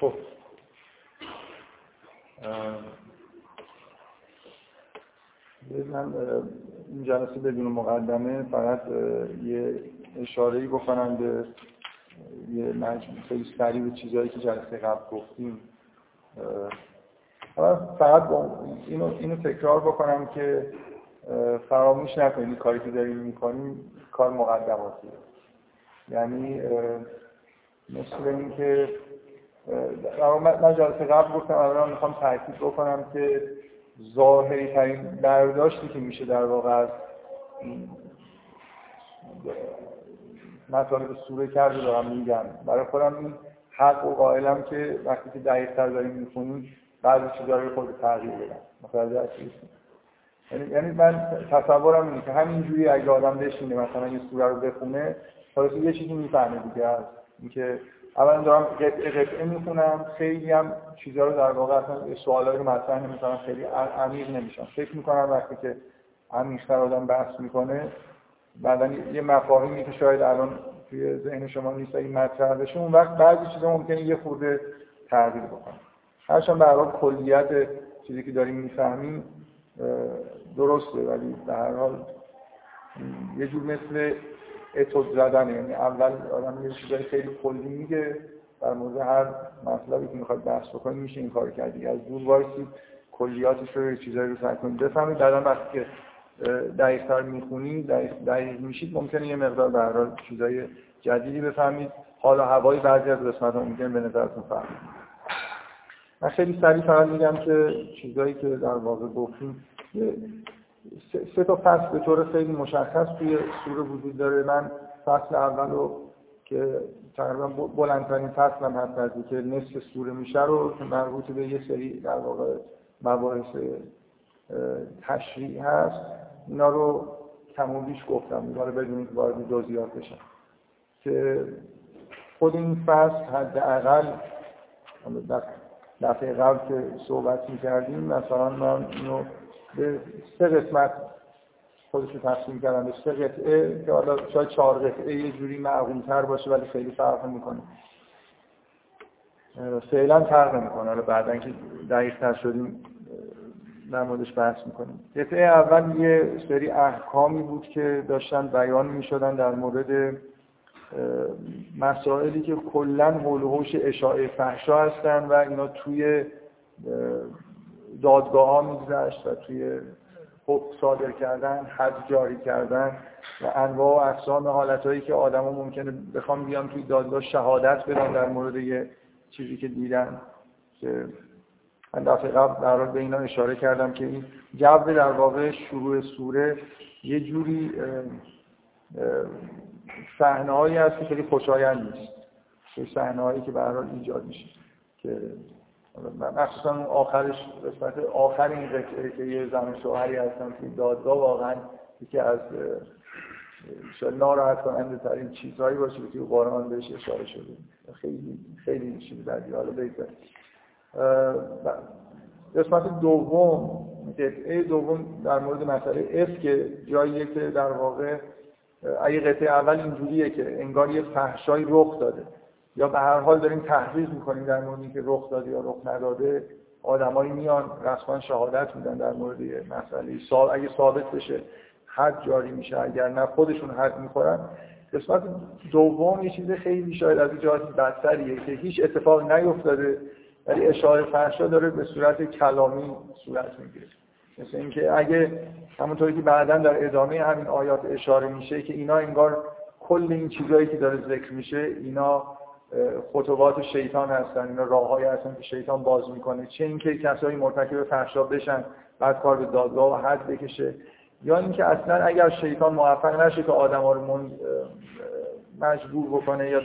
خب. من این جلسه بدون مقدمه فقط یه اشاره بکنم به یه مجموع خیلی سریع به چیزهایی که جلسه قبل گفتیم. فقط اینو, اینو تکرار بکنم که فراموش نکنید کاری که داریم می‌کنیم کار مقدماتیه. یعنی مثل اینکه من جلسه قبل گفتم الان می‌خوام تاکید بکنم که ظاهری ترین برداشتی که میشه در واقع از مطالب سوره کرده دارم میگم. برای خودم این حق و قائلم که وقتی که دقیق تر داریم می‌خونیم بعضی چیزا رو خود تغییر بدم. متوجه یعنی یعنی من تصورم اینه که همینجوری اگه آدم بشینه مثلا یه سوره رو بخونه خلاص یه چیزی می‌فهمه دیگه. از اینکه اولا دارم قطعه قطعه می‌خونم خیلی هم چیزها رو در واقع اصلا سوالایی رو مطرح نمی‌کنم خیلی عمیق نمیشم. فکر می‌کنم وقتی که عمیق‌تر آدم بحث می‌کنه بعدا یه مفاهیمی که شاید الان توی ذهن شما نیست این مطرح بشه اون وقت بعضی چیزا ممکنه یه خورده تغییر بکنه. هرچند به هر کلیت چیزی که داریم می‌فهمیم درسته ولی در هر حال یه جور مثل اتود زدن یعنی اول آدم یه چیزای خیلی کلی میگه در مورد هر مطلبی که می‌خواد بحث بکنید میشه این کار کرد. از دور وایسید کلیاتش رو چیزایی رو سعی کنید. بفهمید بعدا وقتی که دقیق‌تر می‌خونید دقیق, دقیق میشید ممکنه یه مقدار به هر چیزای جدیدی بفهمید. حالا هوای بعضی از قسمت‌ها ممکنه به نظرتون فهمید من خیلی سریع فقط میگم که چیزایی که در واقع گفتیم سه تا فصل به طور خیلی مشخص توی سوره وجود داره. من فصل اول رو که تقریبا بلندترین فصل هم هست که نصف سوره میشه رو که مربوط به یه سری در واقع مباحث تشریع هست اینا رو کم بیش گفتم. میگاره بدونید که وارد جزئیات بشم. که خود این فصل حداقل دفعه قبل که صحبت می‌کردیم مثلا من اینو به سه قسمت خودش رو تقسیم کردم. به سه قطعه که حالا شاید چهار قطعه یه جوری معقول تر باشه ولی خیلی فرق می‌کنه فعلا فرق نمی‌کنه. حالا بعدا که دقیق تر شدیم در موردش بحث می‌کنیم. قطعه اول یه سری احکامی بود که داشتن بیان می‌شدن در مورد مسائلی که کلا حول و حوش اشاعه فحشا هستن و اینا توی دادگاه ها میگذشت و توی حکم صادر کردن حد جاری کردن و انواع و اقسام حالتهایی که آدما ممکنه بخوام بیام توی دادگاه شهادت بدن در مورد یه چیزی که دیدن که من دفعه قبل در به اینا اشاره کردم که این جو در واقع شروع سوره یه جوری صحنه هایی هست که خیلی خوشایند نیست صحنه هایی که به ایجاد میشه که مخصوصا آخرش قسمت آخر این قطعه که یه زن شوهری هستن که دادگاه واقعا یکی از شاید ناراحت کننده ترین چیزهایی باشه که توی قرآن بهش اشاره شده. خیلی خیلی چیز بدی. حالا بگذاریم قسمت دوم قطعه دوم در مورد مسئله اف که جاییه که در واقع اگه قطعه اول اینجوریه که انگار یه فحشای رخ داده. یا به هر حال داریم تحقیق می‌کنیم در مورد که رخ داده یا رخ نداده آدمایی میان رسما شهادت میدن در مورد مسئله. اگه ثابت بشه حد جاری میشه. اگر نه خودشون حد می‌خورن. قسمت دوم یه چیز خیلی شاید از جهات بدتریه که هیچ اتفاق نیفتاده ولی اشاره فرشا داره به صورت کلامی صورت می‌گیره. مثل اینکه اگه همونطوری که بعدا در ادامه همین آیات اشاره میشه که اینا انگار کل این چیزهایی که داره ذکر میشه اینا خطوات شیطان هستن اینا راههایی هستن که شیطان باز می‌کنه. چه اینکه کسایی مرتکب فحشا بشن بعد کار به دادگاه و حد بکشه. یا اینکه اصلا اگر شیطان موفق نشه که آدما رو من مجبور بکنه یا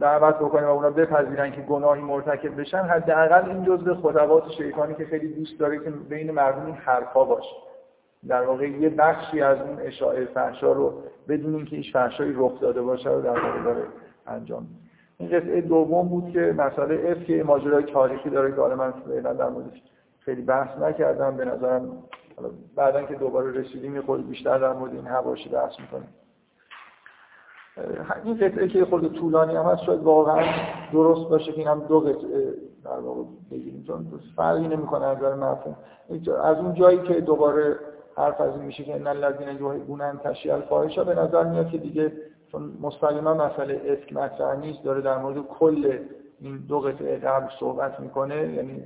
دعوت بکنه و اونا بپذیرن که گناهی مرتکب بشن حداقل این جزء خطوات شیطانی که خیلی دوست داره که بین مردم این حرفا باشه. در واقع یه بخشی از اون اشاعه فحشا رو بدونیم که هیچ فحشایی رخ داده باشه رو در واقع داره انجام این قطعه دوم بود که مسئله اف که ماجرای تاریخی داره که حالا من فعلا در موردش خیلی بحث نکردم. به نظرم بعدا که دوباره رسیدیم یه بیشتر در مورد این حواشی بحث می‌کنیم. این قطعه که خود طولانی هم هست شاید واقعا درست باشه که این هم دو قطعه در واقع بگیریم. چون فرقی نمی‌کنه از نظر مفهوم از اون جایی که دوباره حرف از این میشه که ان الذين يحبون تشیع الفاحشه به نظر میاد که دیگه چون مستقیما مسئله اسک مطرح نیست داره در مورد کل این دو قطعه قبل صحبت می‌کنه. یعنی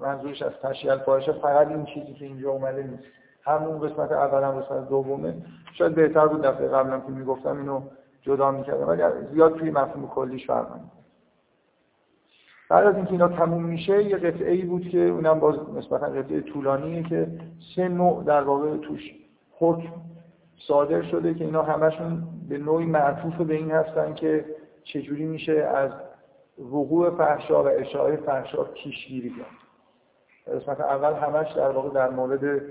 منظورش از تشیع الفاحشه فقط این چیزی که اینجا اومده نیست. همون قسمت اول هم قسمت دومه. شاید بهتر بود دفعه قبلم که می‌گفتم اینو جدا می‌کردم. ولی زیاد توی مفهوم کلیش فرق بعد از اینکه اینا تموم میشه یه قطعه ای بود که اونم باز نسبتا قطعه طولانیه که سه نوع در واقع توش حکم صادر شده که اینا همشون به نوعی معطوف به این هستن که چجوری میشه از وقوع فحشا و اشاعه فحشا پیشگیری کرد قسمت اول همش در واقع در مورد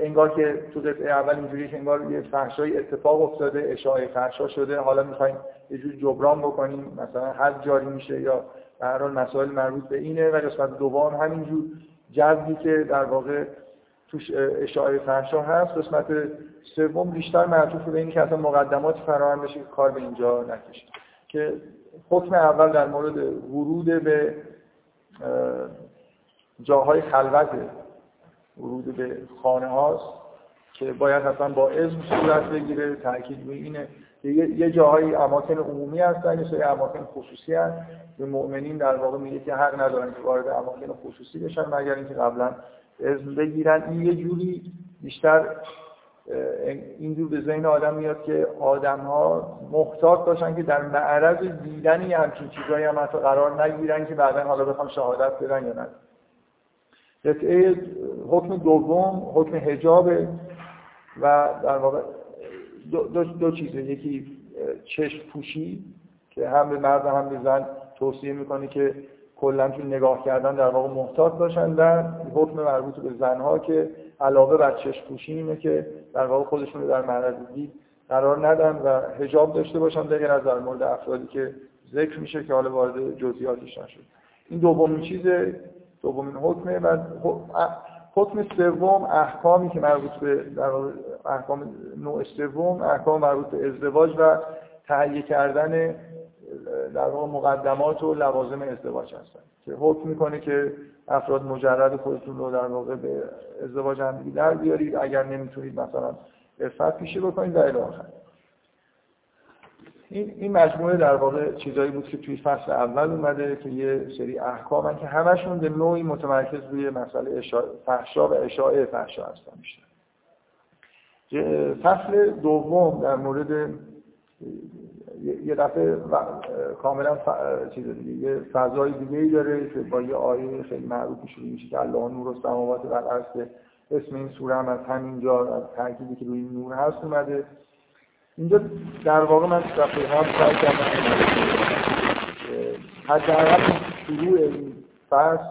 انگار که تو قطعه اول اینجوری که انگار یه فحشای اتفاق افتاده اشاعه فحشا شده حالا می‌خوایم یه جور جبران بکنیم مثلا حد جاری میشه یا حال مسائل مربوط به اینه و قسمت دوم همینجور جذبی که در واقع توش اشاعه فحشا هست قسمت سوم بیشتر معطوف به اینکه اصلا مقدمات فراهم بشه که کار به اینجا نکشه. که حکم اول در مورد ورود به جاهای خلوت ورود به خانه هاست که باید حتما با اسم صورت بگیره تاکید به اینه. یه جاهای اماکن عمومی هستن یه سری اماکن خصوصی هست. به مؤمنین در واقع میگه که حق ندارن که وارد اماکن خصوصی بشن مگر اینکه قبلا اذن بگیرن. این یه جوری بیشتر اینجور به ذهن آدم میاد که آدم ها محتاط باشن که در معرض دیدن یه همچین چیزایی هم حتی قرار نگیرن که بعدا حالا بخوام شهادت بدن یا نه. قطعه حکم دوم حکم حجاب و در واقع دو, دو, دو چیزه. یکی چشم پوشی که هم به مرد هم به زن توصیه می‌کنه که کلا تو نگاه کردن در واقع محتاط باشن در حکم مربوط به زنها که علاوه بر چشم پوشی اینه که در واقع خودشون رو در معرض دید قرار ندن و حجاب داشته باشن دیگه از در مورد افرادی که ذکر میشه که حالا وارد جزئیاتش نشد. این دومین چیز دومین حکمه و حکم سوم احکامی که مربوط به در احکام نوع سوم احکام مربوط به ازدواج و تهیه کردن در واقع مقدمات و لوازم ازدواج هستن که حکم می‌کنه که افراد مجرد خودتون رو در واقع به ازدواج هم در بیارید. اگر نمی‌تونید مثلا ارفت پیشه بکنید در آخر این این مجموعه در واقع چیزایی بود که توی فصل اول اومده که یه سری احکامن که همشون به نوعی متمرکز روی مسئله فحشا و اشاعه فحشا هستن بیشتر. فصل دوم در مورد یه دفعه کاملا چیز دیگه یه فضای دیگه ای داره که با یه آیه خیلی معروف شروع میشه که الله نور و سماوات و اسم این سوره هم از همینجا از تأکیدی که روی نور هست اومده. اینجا در واقع من دفعه هم سعی کردم حداقل شروع این فصل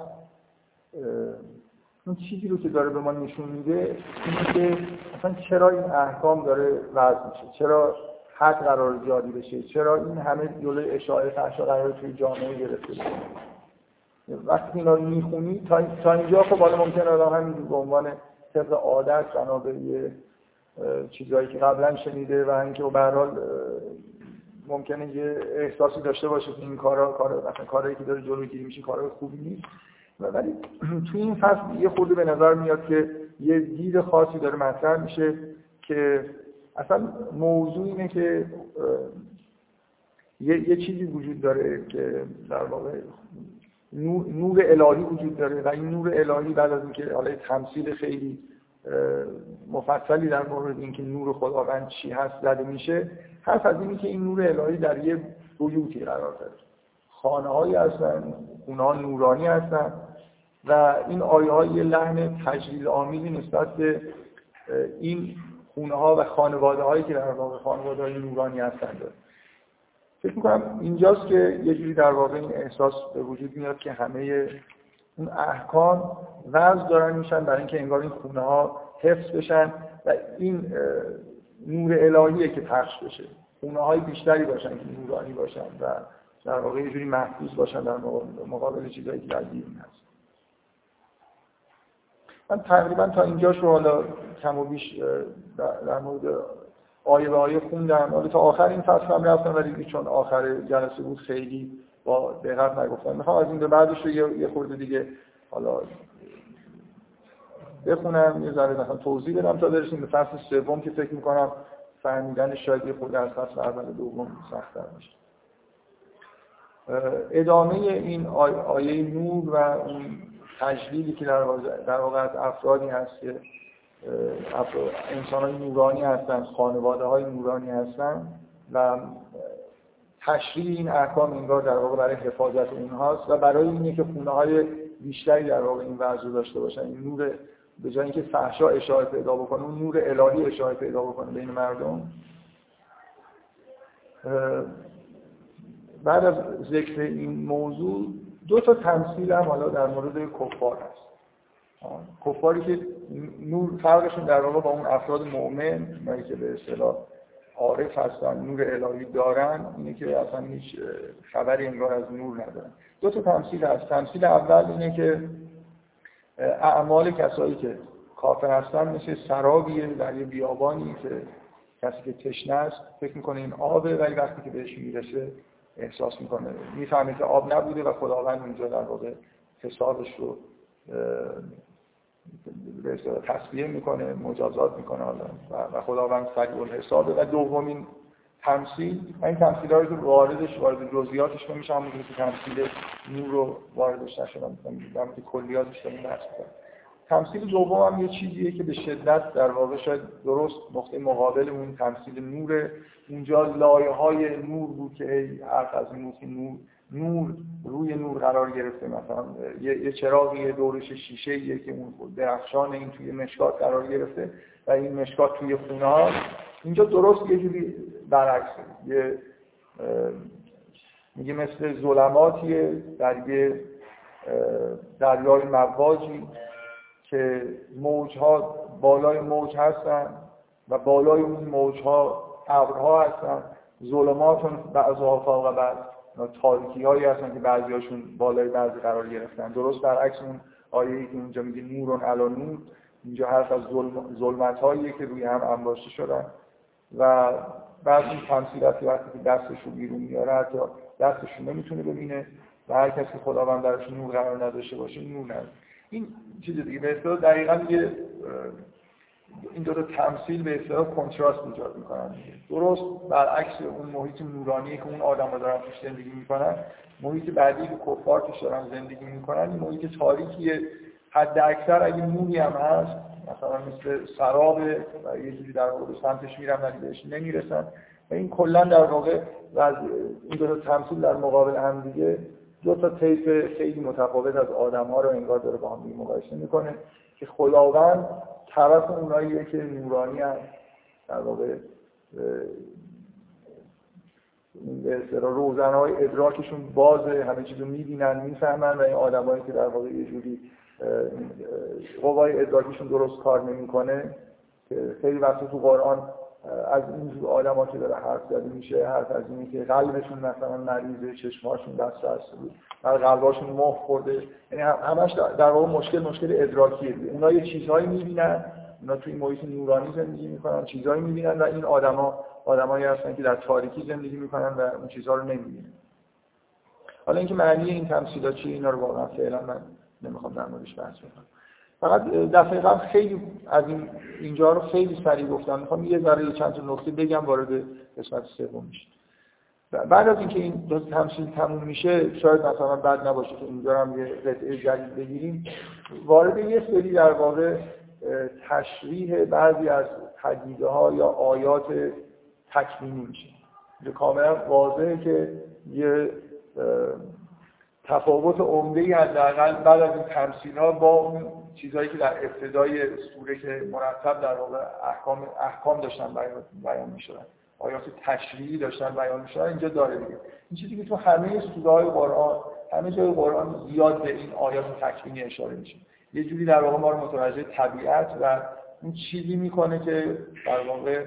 اون چیزی رو که داره به ما نشون میده اینه که اصلا چرا این احکام داره وضع میشه؟ چرا حد قرار جاری بشه؟ چرا این همه جلوی اشاعه فحشا قرار توی جامعه گرفته بشه؟ وقتی اینا رو می‌خونی تا, اینجا خب حالا ممکنه آدم همین به عنوان طبق عادت بنا به چیزهایی که قبلا شنیده و اینکه به حال ممکنه یه احساسی داشته باشه که این کارا کار مثلا کارهایی که داره جلوگیری میشه کارهای خوبی نیست. ولی توی این فصل یه خورده به نظر میاد که یه دید خاصی داره مطرح میشه که اصلا موضوع اینه که یه, یه چیزی وجود داره که در واقع نور الهی وجود داره و این نور الهی بعد از اینکه حالا تمثیل خیلی مفصلی در مورد اینکه نور خداوند چی هست زده میشه حرف از اینی که این نور الهی در یه بیوتی قرار داره. خانه هایی هستن اونها نورانی هستن. و این آیه های لحن تجلیل آمیزی نسبت به این خونه ها و خانواده هایی که در واقع خانواده های نورانی هستن داره فکر می‌کنم اینجاست که یه جوری در واقع این احساس به وجود میاد که همه اون احکام وضع دارن میشن برای اینکه انگار این خونه ها حفظ بشن و این نور الهیه که پخش بشه. خونه های بیشتری باشن که نورانی باشن و در واقع یه جوری محفوظ باشن در مقابل چیزایی که در هست. من تقریبا تا اینجاش رو حالا کم و بیش در مورد آیه به آیه خوندم. ولی تا آخر این فصل هم رفتم ولی چون آخر جلسه بود خیلی با دقت نگفتم. می‌خوام از این به بعدش رو یه خورده دیگه حالا بخونم. یه ذره مثلا توضیح بدم تا برسیم به فصل سوم که فکر می‌کنم فهمیدن شاید یه خورده از فصل اول دوم سخت‌تر باشه. ادامه این آیه نور و اون تجلیلی که در واقع از افرادی هست که انسان های نورانی هستن خانواده های نورانی هستن و تشریح این احکام انگار در واقع برای حفاظت اونهاست و برای اینه که خونه های بیشتری در واقع این وضع داشته باشن این نور به جای اینکه فحشا اشاره پیدا بکنه اون نور الهی اشاره پیدا بکنه بین مردم. بعد از ذکر این موضوع دو تا تمثیل هم حالا در مورد کفار هست. کفاری که نور فرقشون در واقع با اون افراد مؤمن اونایی که به اصطلاح عارف هستن نور الهی دارن اینه که اصلا هیچ خبری انگار از نور ندارن. دو تا تمثیل هست. تمثیل اول اینه که اعمال کسایی که کافر هستن مثل سرابیه در یه بیابانی که کسی که تشنه است فکر می‌کنه این آبه ولی وقتی که بهش می‌رسه احساس می‌کنه. می‌فهمه که آب نبوده و خداوند اونجا در واقع حسابش رو تصویه می‌کنه مجازات می‌کنه و خداوند سریع الحسابه. و دومین تمثیل این تمثیل رو واردش وارد جزئیاتش نمیشه همون که تمثیل نور رو واردش نشدم در که کلیاتش داریم بحث تمثیل دوم هم یه چیزیه که به شدت در واقع شاید درست نقطه مقابل اون تمثیل نور اونجا لایه های نور بود که حرف از این نور نور روی نور قرار گرفته. مثلا یه چراغی دورش شیشه یه که اون درخشان این توی مشکات قرار گرفته و این مشکات توی خونه ها. اینجا درست یه جوری برعکس یه میگه مثل ظلماتیه در یه دریای مواجی. که موجها بالای موج هستن و بالای اون موجها ابرها هستن. ظلماتون بعضها فوق بعض تاریکی هایی هستن که بعضی هاشون بالای بعضی قرار گرفتن. درست برعکس اون آیه که اونجا میگه نورون علا اینجا هست از ظلمت هایی که روی هم انباشته شدن. و بعض این تمثیل وقتی که دستش رو بیرون میاره حتی دستش رو نمی‌تونه ببینه و هر کسی خداوند درش نور قرار نداشته باشه نور نداره. این چیز دیگه به اصطلاح دقیقا یه این دو تمثیل به اصطلاح کنتراست ایجاد می‌کنن درست برعکس اون محیط نورانی که اون آدم دارن توش زندگی می‌کنن محیط بعدی که کفار توش دارن زندگی می‌کنن این محیط تاریکیه. حد اکثر اگه نوری هم هست مثلا مثل سراب و یه جوری در واقع سمتش میرن ولی بهش نمی‌رسن. و این کلا در واقع این دو تمثیل در مقابل هم دیگه دو تا طیف خیلی متفاوت از آدم ها رو انگار داره با هم مقایسه می‌کنه که خداوند طرف اوناییه که نورانی هم در واقع به روزن های ادراکشون بازه همه چیزو می‌بینن می‌فهمن و این آدمایی که در واقع یه جوری قوای ادراکشون درست کار نمی‌کنه که خیلی وقت تو قرآن از اینجور آدم که داره حرف زده میشه حرف از اینه که قلبشون مثلا مریضه چشماشون دست بسته بود و قلباشون مخ خورده. یعنی همش در واقع مشکل مشکل ادراکیه اونا یه چیزهایی می‌بینن. اونا توی محیط نورانی زندگی می‌کنن چیزهایی می‌بینن و این آدما آدمایی هستن که در تاریکی زندگی می‌کنن و اون چیزها رو نمی‌بینن. حالا اینکه معنی این تمثیلات چیه اینا رو واقعا فعلا من نمی‌خوام در موردش بحث بکنم. فقط دفعه قبل خیلی از این اینجا رو خیلی سریع گفتم. می‌خوام یه ذره چند تا نکته بگم وارد قسمت سوم میشه بعد از اینکه این دو تمثیل تموم میشه شاید مثلا بعد نباشه که اینجا هم یه قطعه جدید بگیریم. وارد یه سری در واقع تشریح بعضی از پدیده ها یا آیات تکوینی میشه. کاملا واضحه که یه تفاوت عمده ای حداقل بعد از این تمثیل ها با اون چیزهایی که در ابتدای سوره که مرتب در واقع احکام احکام داشتن بیان, می‌شدن. آیات تشریعی داشتن بیان می‌شدن اینجا داره دیگه. این چیزی که تو همه سوره های قرآن همه جای قرآن زیاد به این آیات تکوینی اشاره میشه. یه جوری در واقع ما رو متوجه طبیعت و این چیزی می‌کنه که در واقع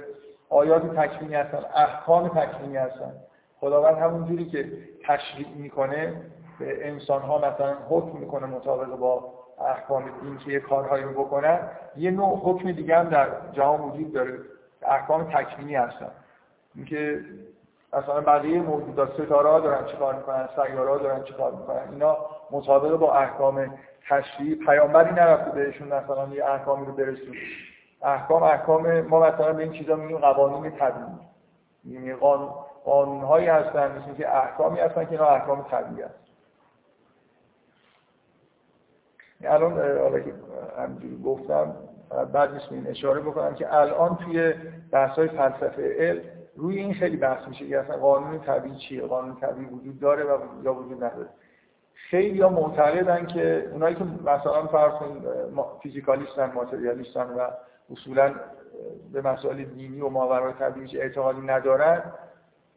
آیات تکوینی هستن احکام تکوینی هستن. خداوند همون جوری که تشریع می‌کنه به انسان ها مثلا حکم می‌کنه مطابق با احکام دین که یه کارهایی رو بکنن یه نوع حکم دیگه هم در جهان وجود داره. احکام تکوینی هستن. اینکه مثلا بقیه موجودات ستاره ها دارن چیکار می‌کنن سیاره ها دارن چیکار می‌کنن اینا مطابق با احکام تشریعی پیامبری نرفته بهشون مثلا یه احکامی رو برسون احکام احکام ما مثلا به این چیزا میگیم قوانین طبیعی یعنی قانون هایی هستن مثل که احکامی هستن که اینا احکام طبیعی هستن. الان حالا که همینجوری گفتم بعد نیست این اشاره بکنم که الان توی بحث های فلسفه علم روی این خیلی بحث میشه که اصلا قانون طبیعی چیه؟ قانون طبیعی وجود داره و یا وجود نداره. خیلی ها معتقدن که اونایی که مثلا فرض کنید فیزیکالیستن ماتریالیستن و اصولا به مسائل دینی و ماورای طبیعی اعتقادی ندارن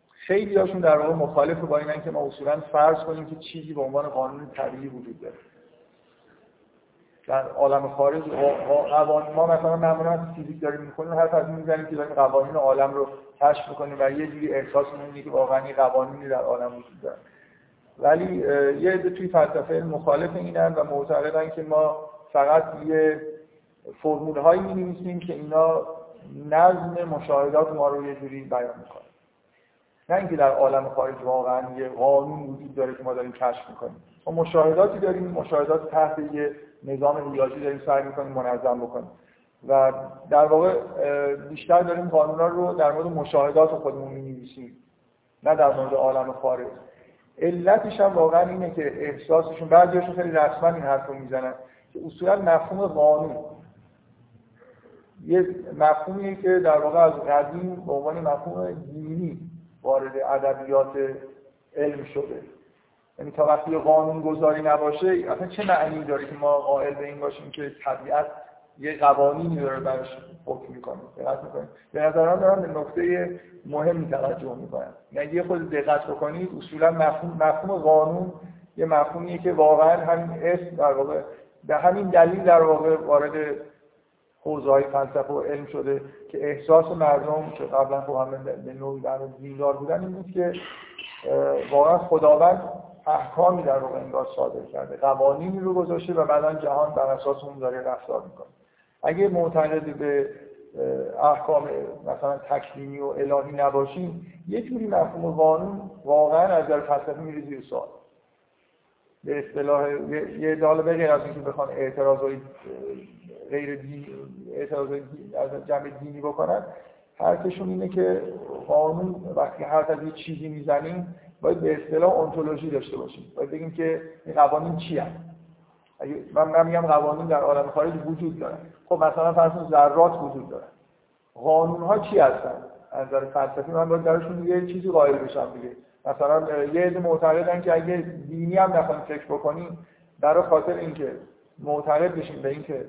خیلی هاشون در واقع مخالف با اینن که ما اصولا فرض کنیم که چیزی به عنوان قانون طبیعی وجود داره. در عالم خارج قوانین ما مثلا معمولا فیزیک داریم می‌کنیم هر از می‌زنیم که داریم قوانین عالم رو کشف می‌کنیم و یه جوری احساس می‌کنیم که واقعا قوانینی در عالم وجود داره. ولی یه عده توی فلسفه مخالف اینن و معتقدن که ما فقط یه فرمول هایی می که اینا نظم مشاهدات ما رو یه جوری بیان می‌کنه نه اینکه در عالم خارج واقعا یه قانون وجود داره که ما داریم کشف می‌کنیم. ما مشاهداتی داریم مشاهدات تحت یه نظام ریاضی داریم سعی می‌کنیم منظم بکنیم. و در واقع بیشتر داریم قانونا رو در مورد مشاهدات خودمون می‌نویسیم نه در مورد عالم خارج. علتش هم واقعا اینه که احساسشون بعضیاشون خیلی رسما این حرف رو می‌زنن که اصولا مفهوم قانون. یه مفهومیه که در واقع از قدیم به عنوان مفهوم دینی وارد ادبیات علم شده. یعنی تا وقتی قانون گذاری نباشه اصلا چه معنی داره که ما قائل به این باشیم که طبیعت یه قوانینی داره براش حکم می‌کنه؟ دقت می‌کنه به نظر دارم به نکته مهمی توجه می‌کنم یعنی یه خود دقت بکنید اصولا مفهوم مفهوم قانون یه مفهومیه که واقعا همین اسم در واقع به همین دلیل در واقع وارد حوزه فلسفه و علم شده که احساس مردم که قبلا خب همه به نوعی در دیندار بودن این بود که واقعا خداوند احکامی در واقع انگار صادر کرده. قوانینی رو گذاشته و بعدا جهان بر اساس اون داره رفتار می‌کنه. اگه معتقد به احکام مثلا تکلیمی و الهی نباشیم یه جوری مفهوم قانون واقعا از نظر فلسفی میره زیر سوال. به اصطلاح یه داله به غیر از اینکه بخوان اعتراضای غیر دینی اعتراض از جنبه دینی بکنن حرفشون اینه که قانون وقتی حرف از یه چیزی می‌زنیم باید به اصطلاح انتولوژی داشته باشیم. باید بگیم که این قوانین چی هست. من, میگم قوانین در عالم خارج وجود دارن خب مثلا فرض ذرات وجود دارن قانون ها چی هستن؟ از نظر فلسفی من باید درشون یه چیزی قائل بشم دیگه. مثلا یه عده معتقدن که اگه دینی هم نخواهیم فکر بکنیم برای خاطر اینکه معتقد بشیم به اینکه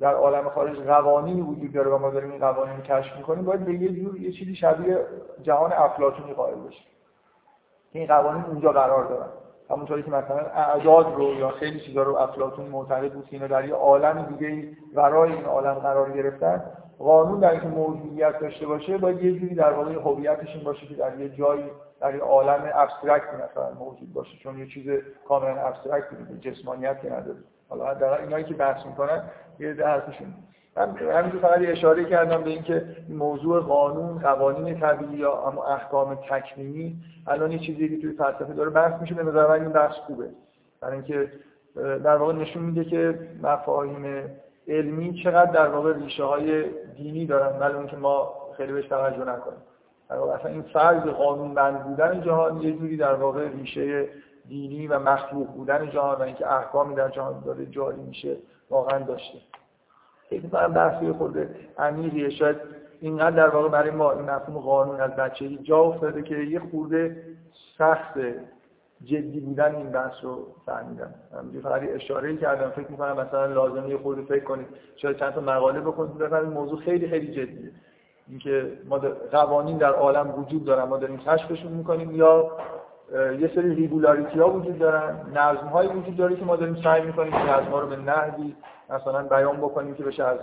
در عالم خارج قوانینی وجود داره و ما داریم این قوانین کشف می‌کنیم باید به یه جور یه چیزی شبیه جهان افلاطونی قائل بشیم. این قوانین اونجا قرار دارن. همونطوری که مثلا اعداد رو یا خیلی چیزا رو افلاطون معتقد بود که اینا در یه عالم دیگه برای این عالم قرار گرفتن قانون در اینکه موجودیت داشته باشه باید یه جوری در واقع هویتش این باشه که در یه جایی در یه عالم abstract مثلا موجود باشه. چون یه چیز کاملا abstract دیگه جسمانیت نداره. حالا در اینایی که بحث می‌کنن یه درسشون من همینجور فقط اشاره کردم به اینکه موضوع قانون قوانین طبیعی یا اما احکام تکمیلی الان یه چیزی که توی فلسفه داره بحث میشه به نظر این بحث خوبه. برای اینکه در واقع نشون میده که مفاهیم علمی چقدر در واقع ریشه های دینی دارن ولی اون که ما خیلی بهش توجه نکنیم. در واقع اصلا این فرض قانون بند بودن جهان یه جوری در واقع ریشه دینی و مخلوق بودن جهان و اینکه احکامی در جهان داره جاری میشه واقعا داشته. فکر کنم بحثی خود عمیقیه شاید اینقدر در واقع برای ما این مفهوم قانون از بچگی جا افتاده که یه خورده سخت جدی بودن این بحث رو فهمیدم. من فقط اشاره کردم. فکر می‌کنم مثلا لازمه یه خورده فکر کنید. شاید چند تا مقاله بخونید. بفهمید موضوع خیلی خیلی جدیه. اینکه ما قوانین در عالم وجود دارن. ما داریم کشفشون می‌کنیم یا یه سری ریگولاریتی ها وجود دارن نظم هایی وجود داره که ما داریم سعی می‌کنیم این نظم ها رو به نحوی مثلا بیان بکنیم که بشه از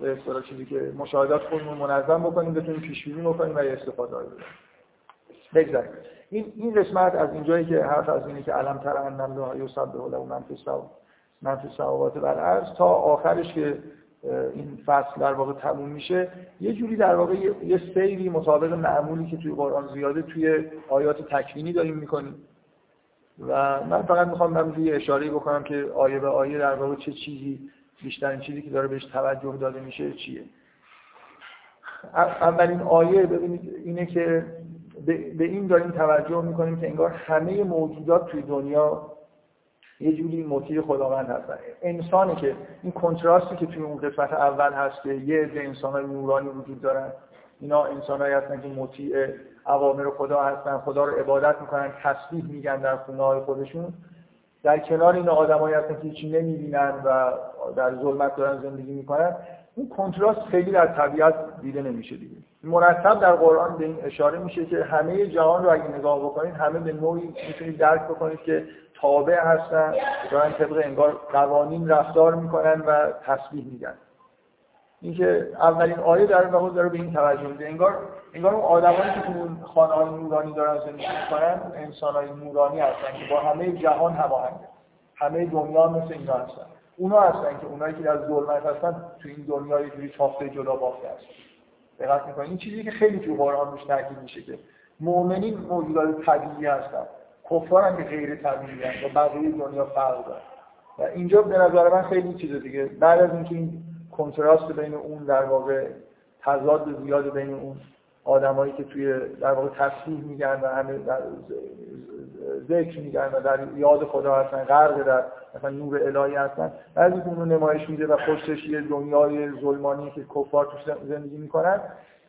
به اصطلاح چیزی که مشاهدات خودمون منظم بکنیم بتونیم پیش بینی بکنیم و استفاده رو بگذاریم. این این قسمت از اینجایی که حرف از اینه که علم تر ان الله یسبح له من فی السماوات و الارض تا آخرش که این فصل در واقع تموم میشه. یه جوری در واقع یه سیری مطابق معمولی که توی قرآن زیاده توی آیات تکوینی داریم می‌کنیم. و من فقط می‌خوام من یه اشاره بکنم که آیه به آیه در واقع چه چیزی بیشترین چیزی که داره بهش توجه داده میشه چیه. اولین آیه ببینید اینه که به این داریم توجه می‌کنیم که انگار همه موجودات توی دنیا یه جوری مطیع خداوند هستن انسانی که این کنتراستی که توی اون قسمت اول هست که یه عده انسانای نورانی وجود دارن اینا انسانایی هستن که مطیع اوامر خدا هستن خدا رو عبادت می‌کنن تسبیح میگن در خونه های خودشون. در کنار این آدمایی هستن که هیچی نمی‌بینن و در ظلمت دارن زندگی می‌کنن. این کنتراست خیلی در طبیعت دیده نمیشه دیگه. مرتب در قرآن به این اشاره میشه که همه جهان رو اگه نگاه بکنید همه به نوعی می‌تونید درک بکنید که تابع هستن دارن طبق انگار قوانین رفتار می‌کنن و تسبیح میگن اینکه اولین آیه در واقع داره به این توجه میده. انگار انگار اون آدمایی که تو خانه های نورانی دارن زندگی می‌کنن انسان های نورانی هستن که با همه جهان هماهنگه. همه دنیا مثل اینا هستن. اونا هستن که اونایی که در ظلمت هستن تو این دنیا یه جوری چافته جدا بافته هستن. دقت می‌کنید این چیزی که خیلی تو قرآن روش تاکید میشه که مؤمنین موجودات طبیعی هستن. کفار هم که غیر طبیعی و بقیه دنیا فرق و اینجا به نظر من خیلی چیز دیگه. بعد از اینکه این کنتراست بین اون در واقع تضاد زیاد بین اون آدمایی که توی در واقع تصحیح میگن و همه ذکر میگن و در یاد خدا هستن غرق در مثلا نور الهی هستن بعضی اون نمایش میده و پشتش یه دنیای ظلمانی که کفار توش زندگی می‌کنن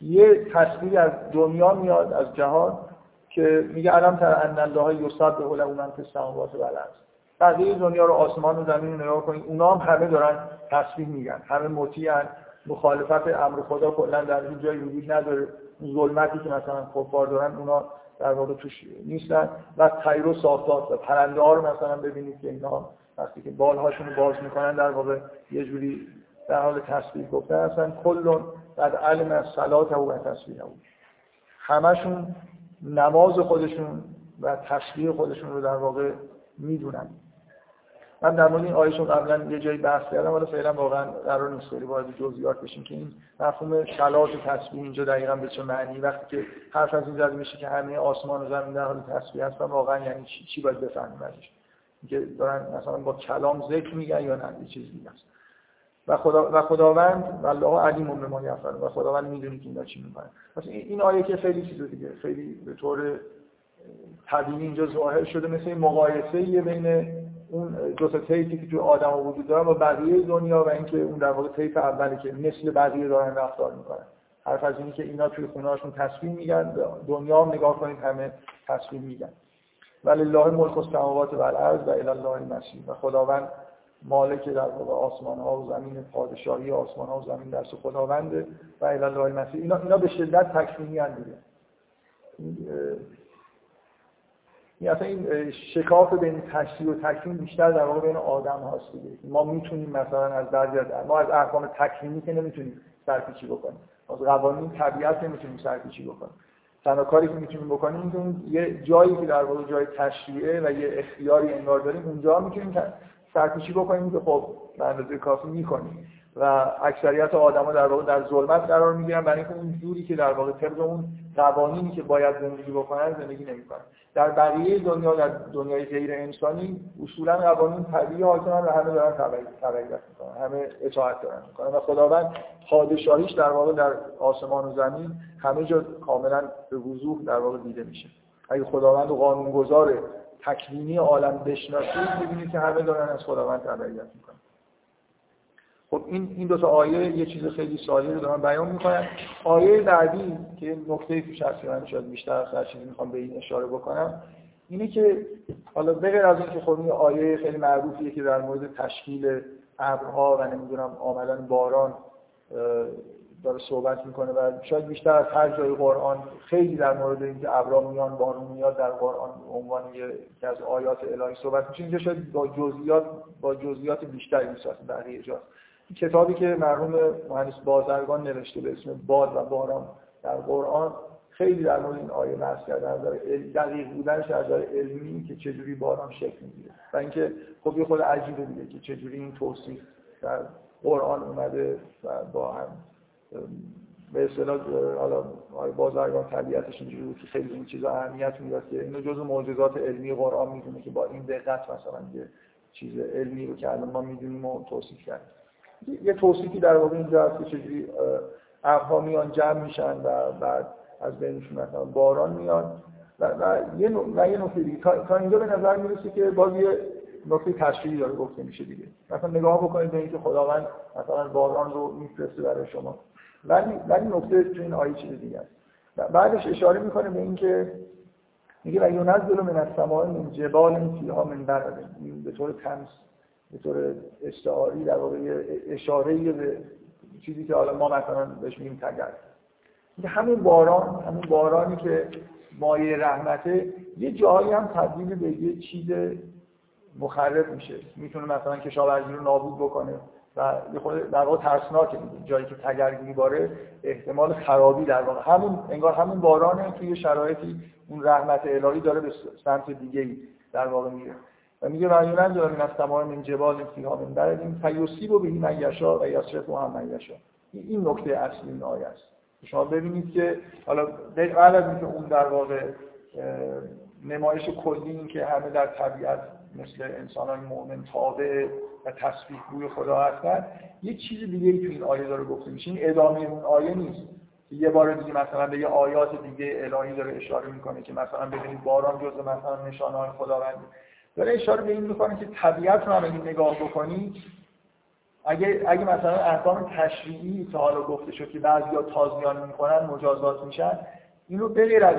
یه تصویری از دنیا میاد از جهان که میگه الان تر ان الله یصد به له من فی السماوات و بقیه دنیا رو آسمان و زمین رو نگاه کنید اونا هم همه دارن تصویر میگن. همه مطیعن مخالفت امر خدا کلا در این جای وجود نداره. ظلمتی که مثلا کفار دارن اونا در واقع توش نیستن. و طیر و صافات و پرنده ها رو مثلا ببینید که اینا وقتی که بالهاشون رو باز می‌کنن در واقع یه جوری در حال تسبیح گفتن. هستن کلون بعد علم از صلات و تسبیح همشون نماز خودشون و تسبیح خودشون رو در واقع می‌دونن. من در مورد این آیشون قبلا یه جایی بحث کردم ولی فعلا واقعا قرار نیست خیلی وارد جزئیات بشیم که این مفهوم شلات و تسبیح اینجا دقیقا به چه معنی؟ وقتی که حرف از این زده میشه که همه آسمان و زمین در حال تسبیح هستن واقعا یعنی چی, چی باید بفهمیم ازش؟ که دارن مثلا با کلام ذکر میگن یا نه یه چیز دیگه است. و خدا و خداوند والله علیم به ما یفعل. و خداوند می‌دونه که اینا چی می‌کنه پس این آیه که خیلی چیز دیگه خیلی به طور طبیعی اینجا ظاهر شده مثل مقایسه بین اون دو تا تیپی که توی آدم وجود دارن با بقیه دنیا و اینکه اون در واقع تیپ اولی که مثل بقیه دارن رفتار می‌کنن. حرف از اینی که اینا توی خونه هاشون تصویر میگن دنیا هم نگاه کنید همه تصویر میگن ولی الله ملک السماوات و الارض و الی الله و خداوند مالک در واقع آسمان ها و زمین پادشاهی آسمان ها و زمین دست خداونده و الله المسیح. اینا اینا به شدت تکوینی ان دیگه. این اصلا این شکاف بین تشریع و تکوین بیشتر در واقع بین آدم هاست دیگه. ما می‌تونیم مثلا از بعضی ما از احکام تکوینی که نمی‌تونیم سرپیچی بکنیم. از قوانین طبیعت نمی‌تونیم سرپیچی بکنیم. تنها کاری که می‌تونیم بکنیم این یه جایی که در واقع جای تشریعه و یه اختیاری انگار داریم اونجا می‌تونیم سرپیچی بکنیم که خب به اندازه کافی می‌کنیم. و اکثریت آدما در واقع در ظلمت قرار می‌گیرن برای اینکه اون جوری که در واقع طبق اون قوانینی که باید زندگی بکنن زندگی نمی‌کنن. در بقیه دنیا در دنیای غیر انسانی اصولا قوانین طبیعی حاکمن و همه دارن تبعیت می‌کنن. همه اطاعت دارن می‌کنن. و خداوند پادشاهیش در واقع در آسمان و زمین همه جا کاملا به وضوح در واقع دیده میشه. اگه خداوند و قانونگذار تکوینی عالم بشناسید می‌بینید که همه دارن از خداوند تبعیت می‌کنن. خب این این دو تا آیه یه چیز خیلی ساده رو دارن بیان می‌کنن. آیه بعدی که نکته توش هست من شاید بیشتر هر چیزی می‌خوام به این اشاره بکنم اینه که حالا بغیر از اینکه خب این آیه خیلی معروفیه که در مورد تشکیل ابرها و نمی‌دونم آمدن باران داره صحبت می‌کنه و شاید بیشتر از هر جای قرآن خیلی در مورد اینکه ابرا میان بارون میاد در قرآن عنوان یکی از آیات الهی صحبت میشه اینجا شاید با جزئیات با جزئیات بیشتری میشه بقیه جا. کتابی که مرحوم مهندس بازرگان نوشته به اسم باد و باران در قرآن خیلی در مورد این آیه بحث کرده از دقیق بودنش از نظر علمی که چجوری باران شکل می‌گیره. و اینکه خب یه خود عجیبه دیگه که چجوری این توصیف در قرآن اومده و با هم به اصطلاح حالا بازرگان طبیعتش اینجوری بود که خیلی این چیزا اهمیت می‌داد که اینو جزء معجزات علمی قرآن می‌دونه که با این دقت مثلا یه چیز علمی رو که الان ما می‌دونیم و توصیف کردیم یه توصیفی در واقع اینجا هست که چجوری ابرها میان جمع میشن و بعد از بینشون مثلا باران میاد. و, و یه و یه نکته دیگه تا, اینجا به نظر می‌رسه که باز یه نکته تشریحی داره گفته میشه دیگه. مثلا نگاه بکنید به اینکه خداوند مثلا باران رو میفرسته برای شما. ولی ولی نکته تو این آیه چیز دیگه است. بعدش اشاره می‌کنه به اینکه میگه و ینزل من السماء من جبال فیها من برد به طور تمس به طور استعاری در واقع اشاره به چیزی که حالا ما مثلا بهش میگیم تگر همین باران همین بارانی که مایه رحمته یه جایی هم تبدیل به یه چیز مخرب میشه. می‌تونه مثلا کشاورزی رو نابود بکنه. و یه در واقع ترسناکه. جایی که تگرگ میباره احتمال خرابی در واقع. همون انگار همون بارانه توی شرایطی اون رحمت الهی داره به سمت دیگه ای در واقع میره. و میگه یونان من از تمام من جبال فیها من برد این فیوسیب و به این یشا و یصرف هم یشا این نکته اصلی این آیه است. شما ببینید که حالا بعد از اینکه اون در واقع نمایش کلی این که همه در طبیعت مثل انسانان مؤمن تابع و تصویح روی خدا هستن یه چیز دیگه ای تو این آیه داره گفته میشه. این ادامه اون آیه نیست. یه بار دیگه مثلا به یه آیات دیگه الهی داره اشاره می‌کنه که مثلا ببینید باران جزء مثلا نشانه های خداوند داره اشاره به این می‌کنه که طبیعت رو هم نگاه بکنید اگه اگه مثلا احکام تشریعی که حالا گفته شد که بعضیا تازیان می‌کنن مجازات میشن اینو بغیر از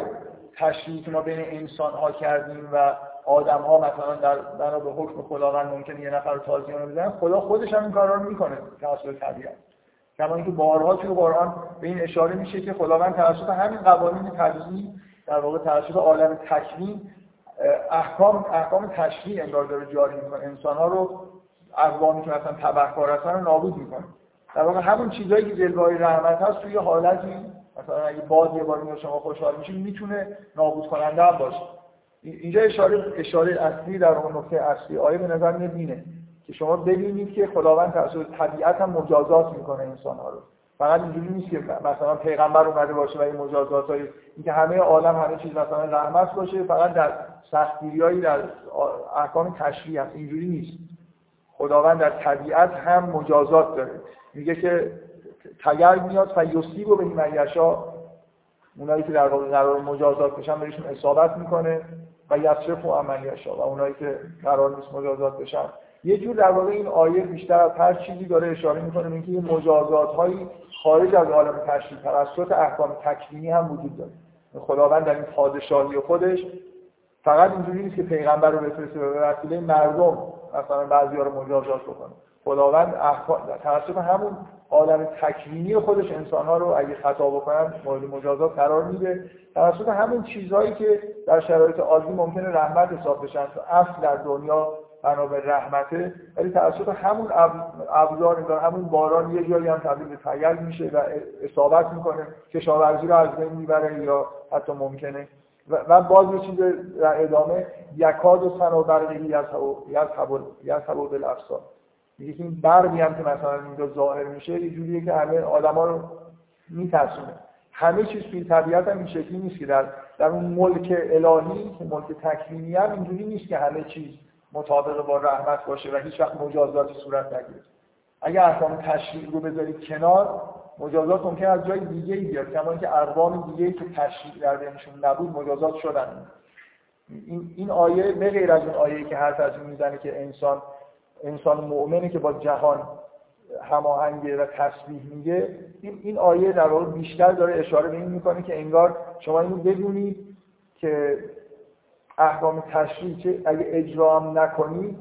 تشریعی که ما بین انسان ها کردیم و آدم ها مثلا در بنا به حکم خداوند ممکنه یه نفر تازیان رو بزنن خدا خودش هم این کار رو می‌کنه توسط طبیعت. کما اینکه بارها توی قرآن به این اشاره میشه که خداوند توسط همین قوانین طبیعی در واقع توسط عالم تکوین احکام احکام تشریع انگار داره جاری می‌کنه. انسان ها رو اقوامی که مثلا تبهکار هستن رو نابود می‌کنه. در واقع همون چیزایی که جلوه رحمت هست توی حالتی مثلا اگه باد یه بار شما خوشحال میشین می‌تونه نابود کننده هم باشه. اینجا اشاره اشاره اصلی در اون نکته اصلی آیه به نظر میاد که شما ببینید که خداوند توسط طبیعت هم مجازات می‌کنه انسان ها رو. فقط اینجوری نیست که مثلا پیغمبر اومده باشه و این مجازات های اینکه همه عالم همه چیز مثلا رحمت باشه فقط در سختگیریایی در احکام تشریع هست. اینجوری نیست. خداوند در طبیعت هم مجازات داره. میگه که تگر میاد و یوسیب و به این اونایی که در واقع قرار مجازات بشن بهشون اصابت می‌کنه و یصرف و عملیشا و اونایی که قرار نیست مجازات بشن. یه جور در واقع این آیه بیشتر از هر چیزی داره اشاره می‌کنه اینکه این مجازات هایی خارج از عالم تشریع توسط احکام تکوینی هم وجود داره. خداوند در این پادشاهی خودش فقط اینجوری نیست که پیغمبر رو بفرسته به وسیله مردم مثلا بعضی رو مجازات بکنه. خداوند توسط همون عالم تکوینی خودش انسانها رو اگه خطا بکنن مورد مجازات قرار میده. توسط همون چیزهایی که در شرایط عادی ممکنه رحمت حساب بشن. تو اصل در دنیا بنا به رحمته ولی توسط همون ابزار همون باران یه جایی هم تبدیل به میشه و اصابت می‌کنه. کشاورزی رو از بین می‌بره یا حتی ممکنه. و باز یه چیز در ادامه یکاد و سن و برقی یذهب بالابصار میگه که این برقی هم که مثلا اینجا ظاهر میشه یه جوریه که همه آدما رو میترسونه. همه چیز توی طبیعت هم این شکلی نیست که در در اون ملک الهی که ملک تکوینی هم اینجوری نیست که همه چیز مطابق با رحمت باشه و هیچ وقت مجازاتی صورت نگیره. اگر احکام تشریع رو بذارید کنار مجازات ممکن از جای دیگه ای بیاد. کما اینکه اقوام دیگه ای که تشریع در بینشون نبود مجازات شدن. این این آیه به غیر از اون آیه که حرف از می‌زنه که انسان انسان مؤمنه که با جهان هماهنگه و تسبیح میگه این این آیه در واقع بیشتر داره اشاره به این می‌کنه که انگار شما اینو بدونید که احکام تشریع که اگه اجرا هم نکنید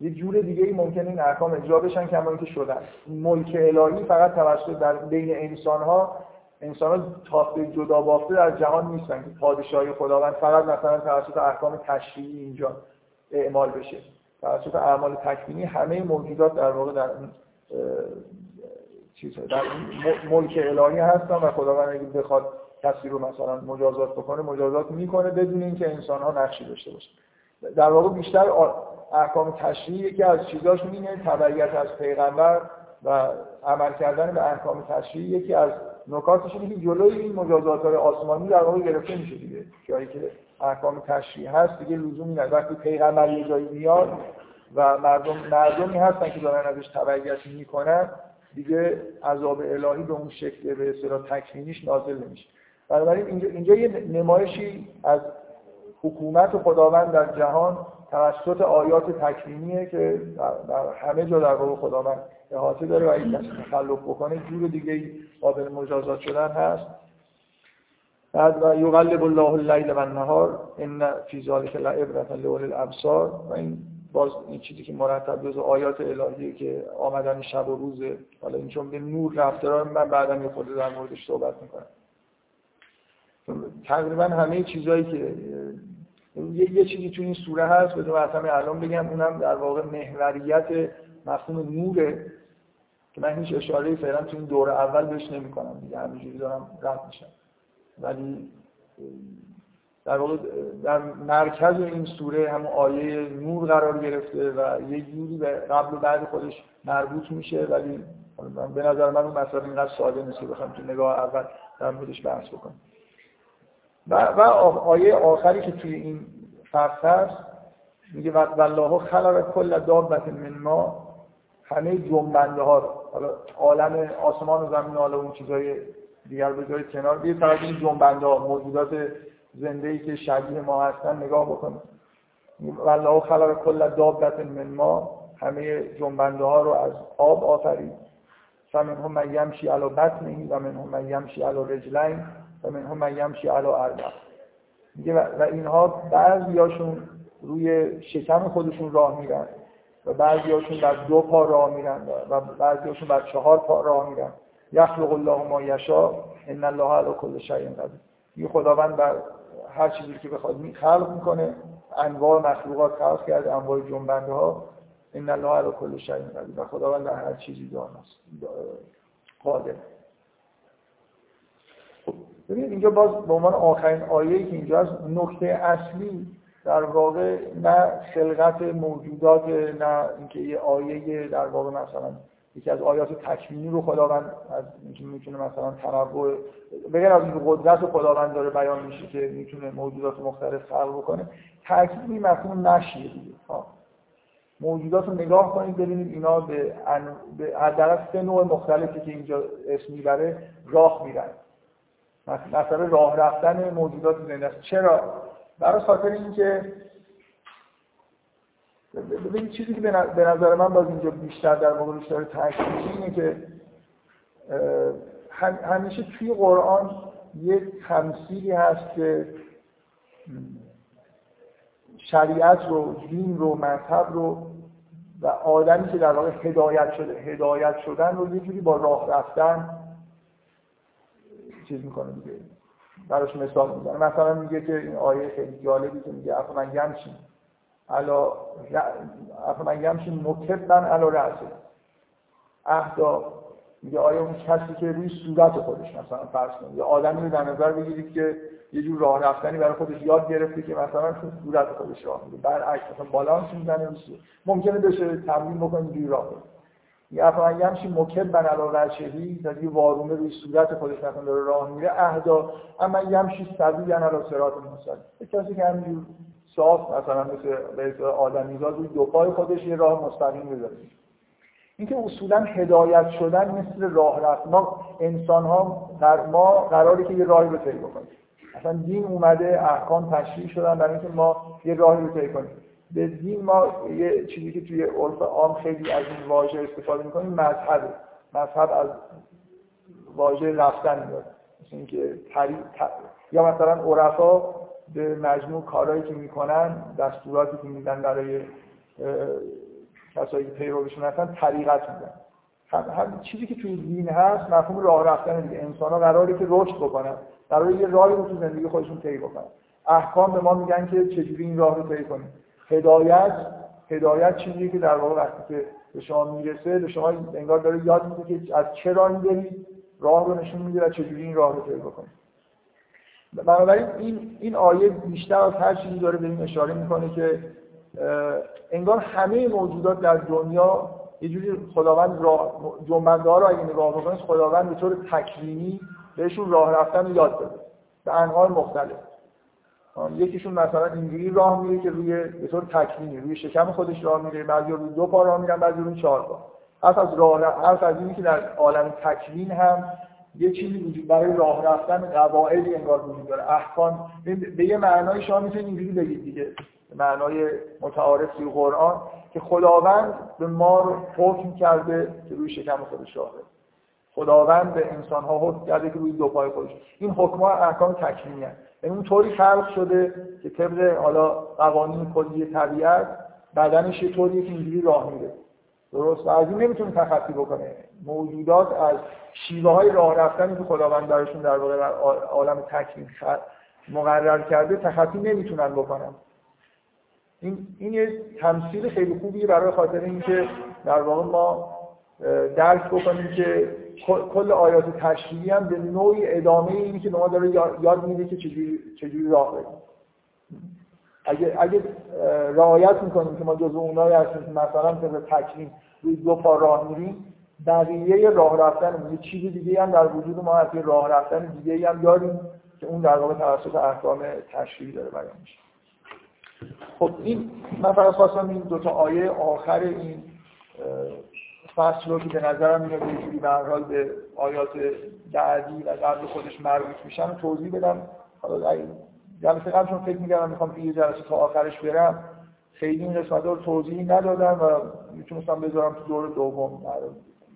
یه جور دیگه ای ممکنه این احکام اجرا بشن کما اینکه شدن ملک الهی فقط توسط در بین انسان ها انسان ها تافته جدا بافته در جهان نیستن که پادشاهی خداوند فقط مثلا توسط احکام تشریعی اینجا اعمال بشه. توسط اعمال تکوینی همه موجودات در واقع در چیز در ملک الهی هستن و خداوند اگه بخواد کسی رو مثلا مجازات بکنه مجازات می‌کنه بدون اینکه انسان ها نقشی داشته باشه در واقع بیشتر احکام تشریعی که از چیزاش اینه تبعیت از پیغمبر و عمل کردن به احکام تشریعی یکی از نکاتش اینه که جلوی این مجازات های آسمانی در واقع گرفته میشه دیگه. جایی که احکام تشریعی هست دیگه لزومی نداره وقتی پیغمبر یه جایی میاد و مردم مردمی هستن که دارن ازش تبعیت می‌کنن دیگه عذاب الهی به اون شکل به اصطلاح تکوینیش نازل نمیشه. بنابراین اینجا, اینجا یه نمایشی از حکومت خداوند در جهان توسط آیات تکوینیه که در همه جا در واقع خداوند احاطه داره و این کسی تخلف بکنه. جور دیگه قابل مجازات شدن هست. بعد و یقلب الله اللیل و النهار ان فی ذلک لعبرة لاولی الابصار. و این باز این چیزی که مرتب جز آیات الهی که آمدن شب و روزه حالا این چون به نور رفته من بعدا یه خود در موردش صحبت می‌کنم. تقریبا همه چیزهایی که یه, چیزی تو این سوره هست به اصلا الان بگم اونم در واقع محوریت مفهوم نوره که من هیچ اشاره فعلا تو این دور اول بهش نمی‌کنم دیگه همینجوری دارم رد میشم. ولی در واقع در مرکز این سوره هم آیه نور قرار گرفته و یه جوری به قبل و بعد خودش مربوط میشه ولی به نظر من اون مسئله اینقدر ساده نیست بخوام تو نگاه اول در موردش بحث بکنم. و, و آیه آخری که توی این فصل هست میگه والله خلق کل دابت من ما. همه جنبنده ها حالا عالم آسمان و زمین حالا اون چیزای دیگر به کنار بیه فقط این جنبنده ها موجودات زنده ای که شبیه ما هستن نگاه بکنیم والله خلق کل دابت من ما همه جنبنده ها رو از آب آفرید. فمنهم من یمشی علی بطنه و منهم من یمشی علی رجلین و منهم من یمشی علی اربع. میگه و اینها بعضیاشون روی شکم خودشون راه میرن و بعضیاشون بر دو پا راه میرن و بعضیاشون بر چهار پا راه میرن. یخلق الله ما یشا ان الله علی کل شیء قدیر. یه خداوند بر هر چیزی که بخواد خلق می‌کنه انواع مخلوقات خلق کرده انواع جنبنده ها ان الله علی کل شیء قدیر. و خداوند در هر چیزی داناست قادر. ببینید اینجا باز به عنوان آخرین آیه که اینجا از نکته اصلی در واقع نه خلقت موجودات نه اینکه یه آیه در واقع مثلا یکی از آیات تکوینی رو خداوند از می‌تونه مثلا تنوع بغیر از اینکه قدرت خداوند داره بیان میشه که می‌تونه موجودات مختلف خلق بکنه تاکید این مفهوم نشیه دیگه. موجودات رو نگاه کنید ببینید اینا به, ان... به حداقل سه نوع مختلفی که اینجا اسم می‌بره راه میرن. مثلا راه رفتن موجودات زنده است چرا؟ برای خاطر اینکه ببین چیزی که به نظر من باز اینجا بیشتر در موردش داره تاکید اینه که همیشه توی قرآن یک تمثیلی هست که شریعت رو دین رو مذهب رو و آدمی که در واقع هدایت شده هدایت شدن رو یه جوری با راه رفتن چیز می‌کنه دیگه براش مثال می‌زنه. مثلا میگه که این آیه خیلی جالبی که میگه افا من یمشین علا من یمشین مکبن علا رأسه. اهدا میگه آیا اون کسی که روی صورت خودش مثلا فرض کنید یا آدمی رو در نظر بگیرید که یه جور راه رفتنی برای خودش یاد گرفته که مثلا تو صورت خودش راه میره برعکس مثلا بالانس می‌زنه ممکنه بشه تمرین بکنید جوری راه بره. یا افغان همشی مکب بن علا رشهی تا یه وارونه روی صورت خودش مثلا داره راه میره اهدا اما یمشی سبی یعنی علا سرات مستقیم کسی که همینجور صاف مثلا مثل آدمیزاد روی دو پای خودش یه راه مستقیم بذاره اینکه اصولا هدایت شدن مثل راه رفت. ما انسان ها ما قراری که یه راهی رو طی بکنیم. اصلا دین اومده احکام تشریح شدن برای اینکه ما یه راهی رو طی کنیم. به دین ما یه چیزی که توی عرف عام خیلی از این واژه استفاده می‌کنیم مذهب. مذهب از واژه رفتن میاد مثل اینکه یا مثلا عرفا به مجموع کارهایی که می‌کنن دستوراتی که میدن برای کسایی که پیروشون هستن طریقت میدن. هم چیزی که توی دین هست مفهوم راه رفتن دیگه. انسان ها قراره که رشد بکنن قراره یه راهی رو تو زندگی خودشون طی بکنن. احکام به ما میگن که چجوری این راه رو طی کنیم. هدایت هدایت چیزی که در واقع وقتی که به شما می‌رسه به شما انگار داره یاد میده که از چه راهی برید راه رو نشون میده و چجوری این راه رو طی بکنید. بنابراین این این آیه بیشتر از هر چیزی داره به این اشاره می‌کنه که انگار همه موجودات در دنیا یه جوری خداوند راه جنبنده ها رو اگه نگاه بکنید خداوند به طور تکوینی بهشون راه رفتن رو یاد داده به انواع مختلف. یکیشون مثلا اینجوری راه میره که روی به طور تکوینی روی شکم خودش راه میره بعضی روی دو پا راه میرن بعضی روی چهار پا. حرف از راه حرف از اینی که در عالم تکوین هم یه چیزی وجود برای راه رفتن قواعدی انگار وجود داره. احکام به یه معنای شما می‌تونید اینجوری بگید دیگه. معنای متعارف توی قرآن که خداوند به ما رو حکم کرده که روی شکم خودش راه خداوند به انسان ها حکم کرده که روی دو پای خودش. این حکم ها احکام تکوینی هست یعنی اون طوری خلق شده که طبق حالا قوانین کلی طبیعت بدنش یه طوریه که اینجوری راه میره. درست و از این نمی‌تونه تخطی بکنه. موجودات از شیوه های راه رفتنی که خداوند براشون در واقع عالم تکوین مقرر کرده تخطی نمی‌تونن بکنن. این این یه تمثیل خیلی خوبیه برای خاطر اینکه در واقع ما درک بکنیم که کل آیات تشریعی هم به نوعی ادامه اینی که ما داره یاد میده که چجوری چجوری راه بریم. اگه اگه رعایت می‌کنیم که ما جزو اونایی هستیم که مثلا به تکریم روی دو پا راه میریم بقیه راه رفتن یه چیز دیگه هم در وجود ما هست راه رفتن دیگه هم داریم که اون در واقع توسط احکام تشریعی داره بیان میشه. خب این من فقط خواستم این دو تا آیه آخر این فصل رو که به نظرم میاد یه جوری به حال به آیات بعدی و قبل خودش مربوط میشن توضیح بدم. حالا جلسه قبل چون فکر می‌کردم می‌خوام یه جلسه تا آخرش برم. خیلی این قسمت رو توضیح ندادم و می‌تونستم بذارم تو دور دوم.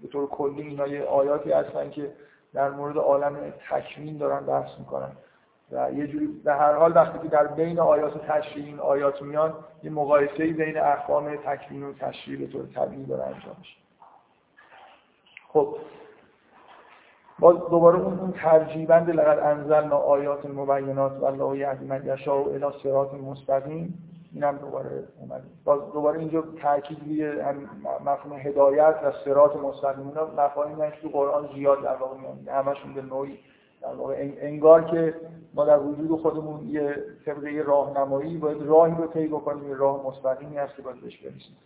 به طور کلی اینا یه آیاتی هستن که در مورد عالم تکوین دارن بحث می‌کنن. و یه جوری به هر حال وقتی که در بین آیات تشریع این آیات میان یه مقایسه‌ای بین احکام تکوین و تشریع به طور طبیعی داره انجام میشه. خب باز دوباره اون ترجیبند لقد انزلنا آیات مبینات و الله یهدی من یشاء الی صراط مستقیم. اینم دوباره اومد باز دوباره اینجا تاکید روی مفهوم هدایت و صراط مستقیم. اینا مفاهیم تو قرآن زیاد در واقع میاد. همشون به نوعی در واقع انگار که ما در وجود خودمون یه طبقه راهنمایی باید راهی رو طی بکنیم راه مستقیمی هست که باید بهش برسیم.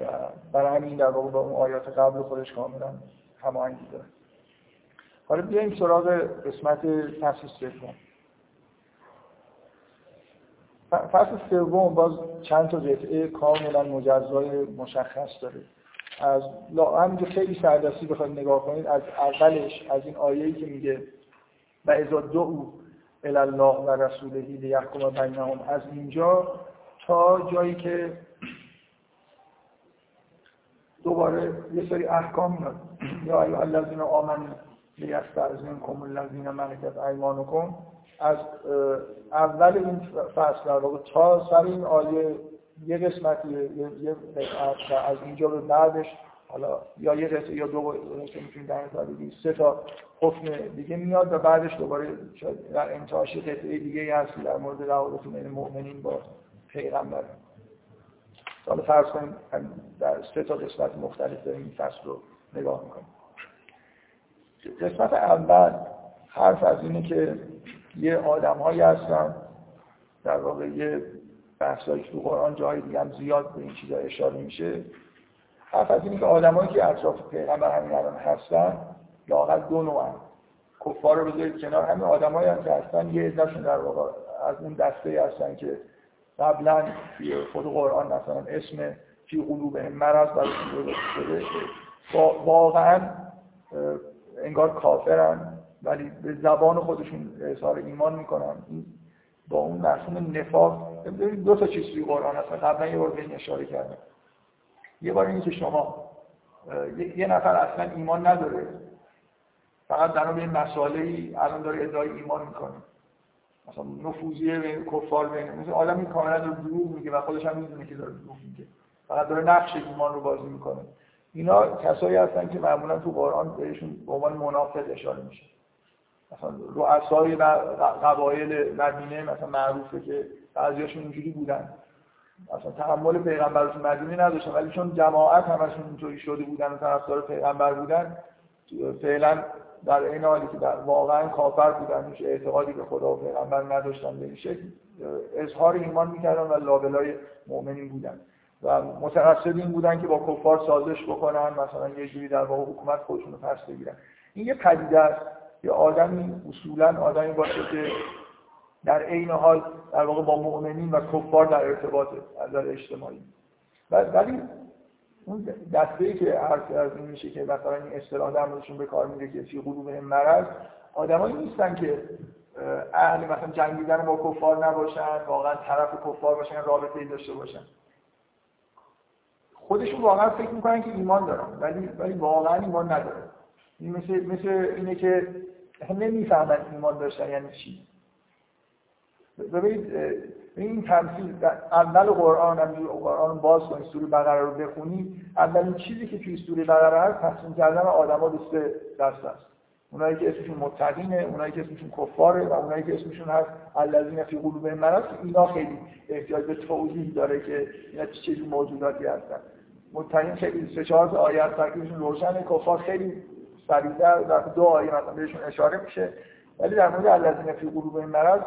و برای همین در واقع با اون آیات قبل خودش کاملا هماهنگی داره. حالا بیایم سراغ قسمت فصل سوم. فصل سوم باز چند تا قطعه کاملا مجزای مشخص داره. از همینجا خیلی سردستی بخواید نگاه کنید از اولش از این آیه‌ای که میگه و ازا دو الله و رسولهی لیحکم بینهم. از اینجا تا جایی که دوباره یه سری احکام میاد. یا ایها الذین آمنوا لیستأذنکم الذین ملکت ایمانکم. از اول این فصل در واقع تا سر این آیه یه قسمتی یه از اینجا به بعدش حالا یا یه قسمت یا دو قسمت می‌تونید در نظر سه تا حکم دیگه میاد و بعدش دوباره در انتهاش قطعه دیگه هست در مورد روابط بین مؤمنین با پیغمبر. حالا فرض کنیم در سه تا قسمت مختلف داریم این فصل رو نگاه می‌کنیم. قسمت اول حرف از اینه که یه آدم هایی هستن در واقع یه بحثایی که تو قرآن جای دیگه هم زیاد به این چیزا اشاره میشه. حرف از اینه که آدمایی که اطراف پیغمبر همین الان هستن لاقل دو نوعن کفار رو بذارید کنار. همین آدمایی هم که هستن یه عدهشون در واقع از اون دسته هستن که قبلا خود قرآن مثلا اسم فی مرض براشون درست شده واقعا انگار کافرن ولی به زبان خودشون اظهار ایمان می‌کنن. با اون مفهوم نفاق دو تا چیز توی قرآن هست. قبلا یه بار به این اشاره کردم. یه بار اینی که شما یه نفر اصلا ایمان نداره. فقط در به این مسائله ای الان داره ادعای ایمان می‌کنه. مثلا نفوذیه بین کفار بین مثل آدمی کاملا داره دروغ میگه و خودش هم می‌دونه که داره دروغ میگه. فقط داره نقش ایمان رو بازی می‌کنه. اینا کسایی هستن که معمولا تو قرآن بهشون به عنوان منافق اشاره میشه. مثلا رؤسای قبایل مدینه مثلا معروفه که بعضیاشون اینجوری بودن. مثلا تحمل پیغمبر تو مدینه نداشتن ولی چون جماعت همشون اینطوری شده بودن و طرفدار پیغمبر بودن فعلا در این حالی که در واقعا کافر بودن هیچ اعتقادی به خدا و پیغمبر نداشتن به این شکل اظهار ایمان می‌کردن و لابلای مؤمنین بودن. و متقصد این بودن که با کفار سازش بکنن مثلا یه جوری در واقع حکومت خودشون رو پس بگیرن. این یه پدیده است. یه آدمی اصولا آدمی باشه که در عین حال در واقع با مؤمنین و کفار در ارتباط از اجتماعی. ولی اون دسته ای که حرف از این میشه که مثلا این اصطلاح در موردشون به کار میره که فی قلوبهم مرض آدمایی نیستن که اهل مثلا جنگیدن با کفار نباشن واقعا طرف کفار باشن رابطه ای داشته باشن. خودشون واقعا فکر می‌کنن که ایمان دارن ولی ولی واقعا ایمان ندارن. این مثل مثل اینه که نمی‌فهمن ایمان داشتن یعنی چی. ببینید این تمثیل اول قرآن هم قرآن باز کنید سوره بقره رو بخونید اولین چیزی که توی سوره بقره هست تصمیم کردن آدما به سه دست است. اونایی که اسمشون متقینه اونایی که اسمشون کفاره و اونایی که اسمشون هست الذین فی قلوبهم مرض اینا خیلی احتیاج به توضیح داره که اینا چه موجوداتی هستن. متقین خیلی سه چهار آیه تکلیفشون روشنه کفار خیلی سریعتر در دو آیه مثلا بهشون اشاره میشه. ولی در مورد الذین فی قلوبهم مرض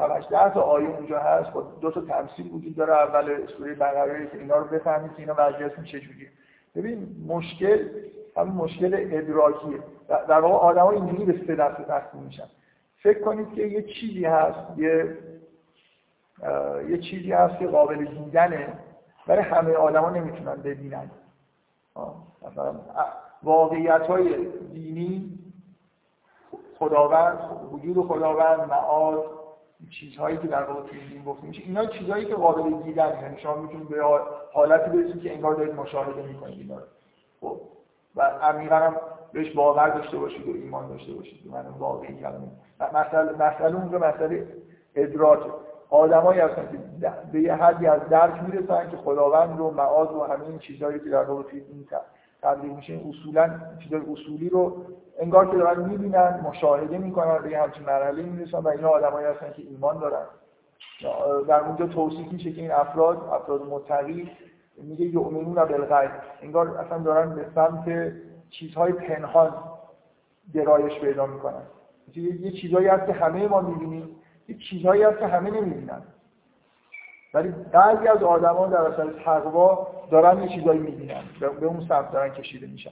7 ده تا آیه اونجا هست. با دو تا تمثیل وجود داره. اول سوره بقره که اینا رو بفهمید اینا وضعیتشون چجوریه. ببین مشکل همین مشکل ادراکیه. در واقع آدم اینجوری به سه دسته تقسیم میشن. فکر کنید که یه چیزی هست یه یه چیزی هست که قابل دیدنه. برای همه آدما نمی‌تونن ببینن. مثلا واقعیت های دینی خداوند وجود خداوند معاد چیزهایی که در واقع دین گفته میشه اینا چیزهایی که قابل دیدن یعنی شما می‌تونید به حالتی برسید که انگار دارید مشاهده می‌کنید اینا خب و عمیقا هم بهش باور داشته باشید و ایمان داشته باشید. من واقعی کلمه مسئله مسئله اونجا مسئله ادراک آدمایی هستن که به یه حدی از درک می‌رسن که خداوند رو معاد و همه این چیزهایی که در واقع دین تبدیل میشه اصولا چیزای اصولی رو انگار که دارن می‌بینن مشاهده می‌کنن به همچین مرحله می‌رسن و اینا آدمایی هستن که ایمان دارن. در اونجا توصیف میشه که این افراد افراد متقی میگه یؤمنون بالغیب. انگار اصلا دارن به سمت چیزهای پنهان گرایش پیدا می‌کنن. یه چیزهایی هست که همه ما می‌بینیم. یه چیزهایی هست که همه نمی‌بینن. ولی بعضی از آدما در اثر تقوا دارن یه چیزایی می‌بینن. به اون سمت دارن کشیده میشن.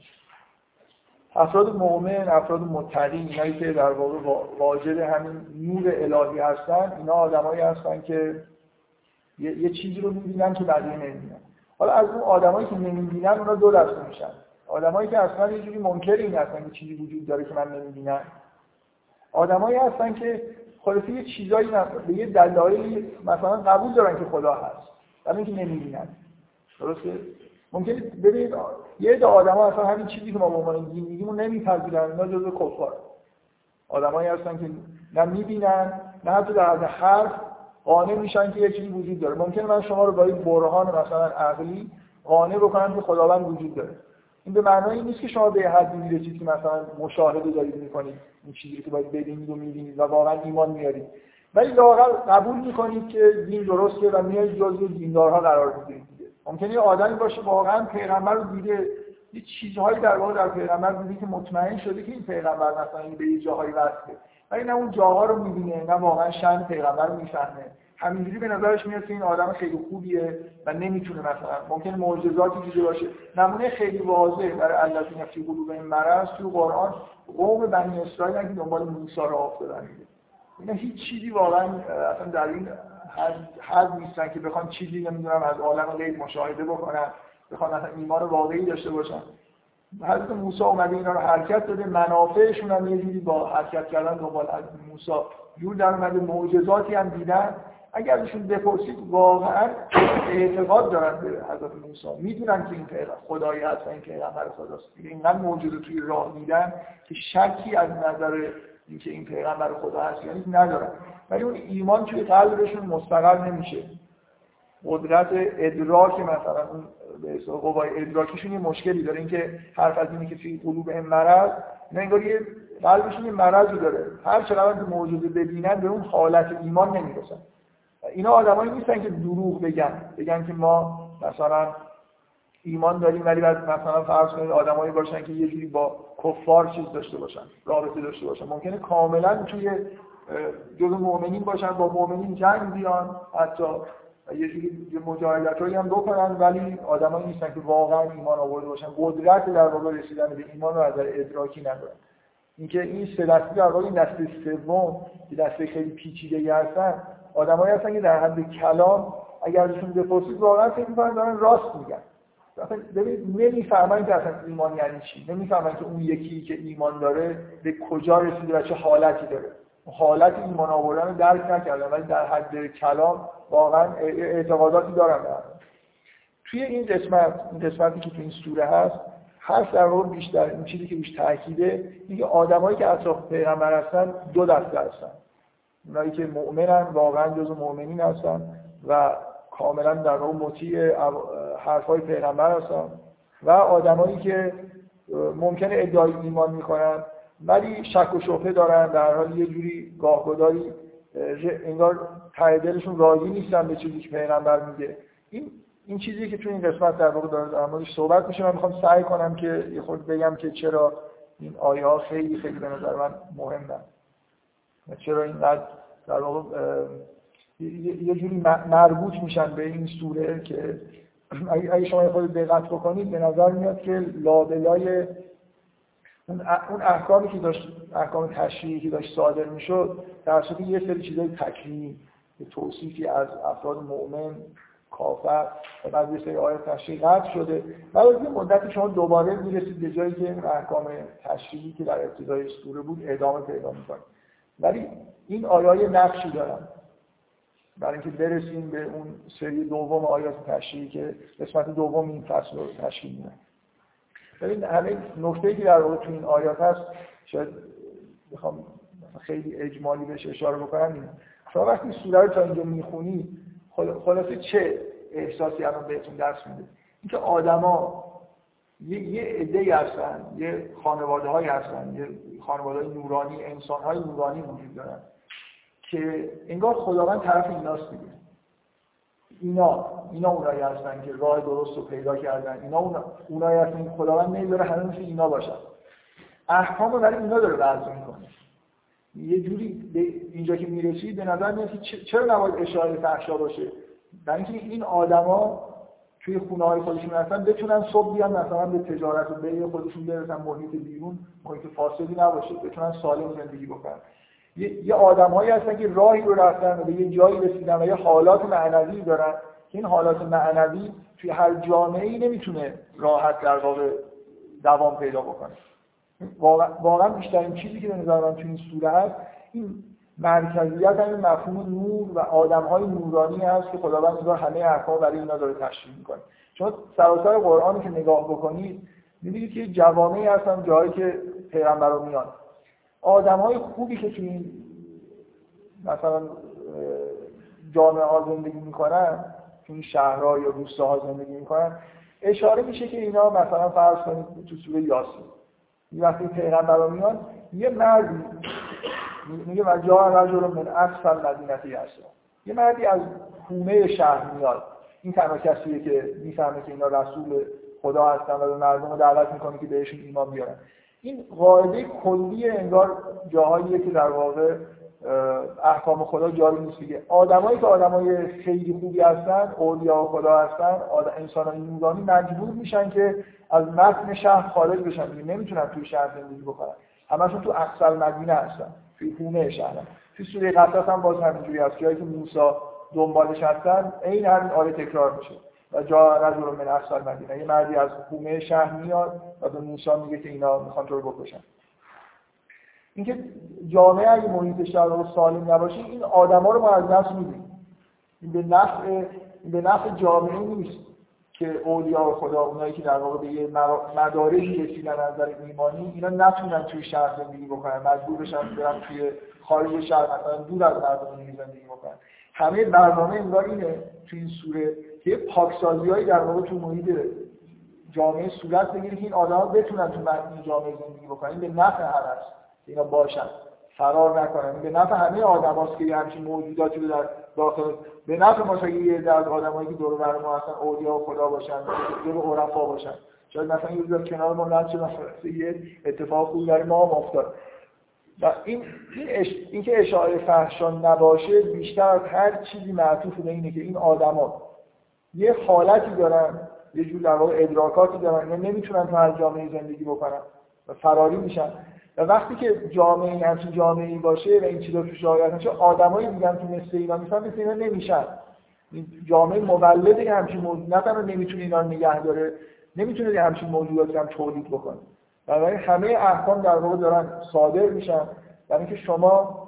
افراد مؤمن افراد متقی اینایی که در واقع واجد همین نور الهی هستن اینا آدمایی هستن که یه, چیزی رو می‌بینن که بقیه نمی‌بینن. حالا از اون آدمایی که نمی‌بینن اونا دو دسته میشن. آدمایی که اصلا یه جوری منکر این هستن که چیزی وجود داره که من نمی‌بینم. آدمایی هستن که خلاصه یه چیزایی به یه دلایلی مثلا قبول دارن که خدا هست ولی اینکه نمی‌بینن. درسته؟ ممکنه ببینید یه عده آدما اصلا همین چیزی که ما به عنوان دین میگیم نمیپذیرن اینا جزء کفار. آدمایی هستن که نه می‌بینن نه حتی در حد حرف قانع میشن که یه چیزی وجود داره. ممکنه من شما رو با این برهان مثلا عقلی قانع بکنم که خداوند وجود داره. این به معنای نیست که شما به حدی می‌رسید که مثلا مشاهده دارید می‌کنید این چیزی که باید ببینید و می‌بینید و واقعا ایمان میارید. ولی لاقل قبول می‌کنید که دین درسته و میایید جزو دیندارها قرار می‌گیرید ممکنه یه آدمی باشه واقعا پیغمبر رو دیده یه چیزهایی در واقع در پیغمبر دیده که مطمئن شده که این پیغمبر مثلا به یه جاهایی وصله. ولی نه اون جاها رو می‌بینه نه واقعا شن پیغمبر رو می‌فهمه. همینجوری به نظرش میاد که این آدم خیلی خوبیه و نمی‌تونه مثلا ممکن معجزاتی دیده باشه. نمونه خیلی واضح برای الذین فی این مرض تو قرآن قوم بنی اسرائیل که دنبال موسی رو افتادن اینا هیچ چیزی واقعا اصلا در این حد نیستن که بخوان چیزی نمی‌دونم از عالم غیب مشاهده بکنن بخوان اصلا ایمان واقعی داشته باشن. حضرت موسی اومده اینا رو حرکت داده منافعشون هم یه با حرکت کردن دنبال از موسی. جور در اومده معجزاتی هم دیدن. اگر ازشون بپرسید واقعا اعتقاد دارن به حضرت موسی. می‌دونن که این پیغمبر خدایی هست این پیغمبر خداست. اینقدر موجود توی راه میدن که شکی از نظر اینکه این پیغمبر خدا هست یعنی ندارن. ولی اون ایمان توی قلبشون مستقر نمیشه. قدرت ادراک مثلا اون به قوای ادراکیشون یه مشکلی داره. اینکه حرف از اینه که توی قلوب این مرض نه انگار یه قلبشون یه داره. هر چقدر که موجود ببینن به اون حالت ایمان نمی‌رسن. اینا آدمایی نیستن که دروغ بگن. بگن که ما مثلا ایمان داریم ولی بعد مثلا فرض کنید آدمایی باشن که یه جوری با کفار چیز داشته باشن رابطه داشته باشن. ممکنه کاملا توی جزء مؤمنین باشن با مؤمنین جنگ بیان حتی یه جوری مجاهدتایی هم بکنن ولی آدمایی نیستن که واقعا ایمان آورده باشن. قدرت در واقع رسیدن به ایمان رو از نظر ادراکی ندارن. اینکه این سه دسته در واقع این سوم که دسته خیلی پیچیده هستن آدمایی هستن که در حد کلام اگر ازشون بپرسید واقعا فکر می‌کنن دارن راست میگن. ببینید نمی‌فهمن که اصلا ایمان یعنی چی؟ نمی‌فهمن که اون یکی که ایمان داره به کجا رسیده و چه حالتی داره. حالت ایمان آوردن رو درک نکردن ولی در حد کلام واقعا اعتقاداتی دارن توی این قسمت این قسمتی که تو این سوره هست هست در بیشتر این چیزی که بیشتر تاکیده اینکه آدمایی که اطراف پیغمبر هستن دو دسته هستن. اونایی که مؤمنن واقعا جزو مؤمنین هستن و کاملا در واقع مطیع حرفای پیغمبر هستن. و آدمایی که ممکنه ادعای ایمان می‌کنن ولی شک و شبهه دارن. در حال یه جوری گاهگداری انگار ته دلشون راضی نیستن به چیزی که پیغمبر میگه. این این چیزی که تو این قسمت در واقع داره در موردش صحبت میشه. من می‌خوام سعی کنم که یه خود بگم که چرا این آیه ها خیلی خیلی به نظر من مهمن. و چرا اینقدر در واقع یه جوری مربوط میشن به این سوره که اگه شما خود دقت بکنید به نظر میاد که لابلای اون احکامی که داشت احکام تشریعی که داشت صادر می‌شد در یه سری چیزای تکلیمی توصیفی از افراد مؤمن کافر و بعد یه سری آیات تشریعی شده. بعد از یه مدتی شما دوباره می‌رسید به جایی که احکام تشریعی که در ابتدای سوره بود ادامه پیدا می‌کنه. ولی این آیای نقشی دارن برای اینکه برسیم به اون سری دوم آیات تشریعی که قسمت دوم این فصل رو تشکیل میدن. ببین همه نکته که در واقع تو این آیات هست شاید بخوام خیلی اجمالی بهش اشاره بکنم اینه. شما وقتی سوره رو تا اینجا می‌خونی خلاصه چه احساسی الان بهتون دست میده؟ اینکه آدما یه یه عده هستن یه خانواده های هستن یه خانواده نورانی انسان های نورانی وجود دارن که انگار خداوند طرف ایناست دیگه. اینا اینا اونایی هستن که راه درست رو پیدا کردن. اینا اونا اونایی هستن که خداوند نمی‌ذاره همه مثل اینا باشن. احکام برای اینا داره وضع می‌کنه. یه جوری اینجا که می‌رسید به نظر میاد چرا نباید اشاره فحشا باشه؟ برای اینکه این آدما توی خونه های خودشون هستن بتونن صبح بیان مثلا به تجارت و به خودشون برسن محیط بیرون محیط فاسدی نباشه بتونن سالم زندگی بکنن. یه, یه آدمهایی هستن که راهی رو رفتن و به یه جایی رسیدن و یه حالات معنوی دارن. که این حالات معنوی توی هر جامعه ای نمی‌تونه راحت در واقع دوام پیدا بکنه. واقعا بیشترین چیزی که به نظر من توی این هست این مرکزیت همین مفهوم نور و آدم های نورانی هست که خداوند انگار همه احکام برای اینا داره تشریح می‌کنه. چون سراسر قرآنی که نگاه بکنید می‌بینید که جوامعی هستن جایی که پیغمبر میان. آدم های خوبی که توی این مثلا جامعه ها زندگی می‌کنن توی این شهرها یا روستاها زندگی می‌کنن اشاره میشه که اینا مثلا فرض کنید تو سوره یاسین. وقتی پیغمبر میان یه مردی میگه و جا رجل من اسفل مدینتی هست یه مردی از خونه شهر میاد. این تنها کسیه که می‌فهمه که اینا رسول خدا هستن و به مردم دعوت می‌کنه که بهشون ایمان بیارن. این قاعده کلی انگار جاهاییه که در واقع احکام خدا جاری نیست. دیگه آدمایی که آدمای خیلی خوبی هستن اولیا خدا هستن انسان نورانی مجبور میشن که از متن شهر خارج بشن. دیگه نمی‌تونن توی شهر زندگی بکنن. همشون تو اقصال مدینه هستن. توی خونه شهر توی سوره قصص هم باز همینجوری هست. که موسی دنبالش هستن این همین آیه تکرار میشه. و جا رجل من اصل مدینه یه مردی از حومه شهر میاد و به موسی میگه که اینا می‌خوان تو رو بکشن. اینکه جامعه اگه محیط شهر رو سالم نباشه این آدما رو ما از دست میدیم این به نفع این به نفع جامعه نیست. که اولیا خدا اونایی که در واقع به یه مدارجی رسیدن از نظر ایمانی اینا نتونن توی شهر زندگی بکنن. مجبور بشن برن توی خارج شهر مثلا دور از مردم زندگی بکنن. همه برنامه انگار اینه توی این سوره که پاکسازیایی در واقع تو محیط جامعه صورت بگیره که این آدم‌ها بتونن تو متن جامعه زندگی بکنن. به نفع هر است اینا باشن. فرار نکنن. به نفع همه آدماست که همچین موجوداتی رو در داخل به نفع ما یه عده از آدمایی که دور بر ما هستن اولیا و خدا باشن دور عرفا باشن. شاید مثلا یه روز کنار ما رد شد یه اتفاق خوبی برای ما هم افتاد. و این این اش... اینکه اشاعه فحشان نباشه بیشتر از هر چیزی معطوف به اینه که این آدما یه حالتی دارن یه جور در ادراکاتی دارن یا نمی‌تونن تو هر جامعه زندگی بکنن و فراری میشن. و وقتی که جامعه همچین جامعه باشه و این چیزا توش رعایت نشه آدمای دیگه هم که مثل اینا نیستن مثل اینا نمیشن. جامعه مولد همچین موجود نه تنها نمی‌تونه اینا نگه داره نمی‌تونه همچین موجوداتی هم تولید بکنه. بنابراین همه احکام در واقع دارن صادر میشن. برای اینکه شما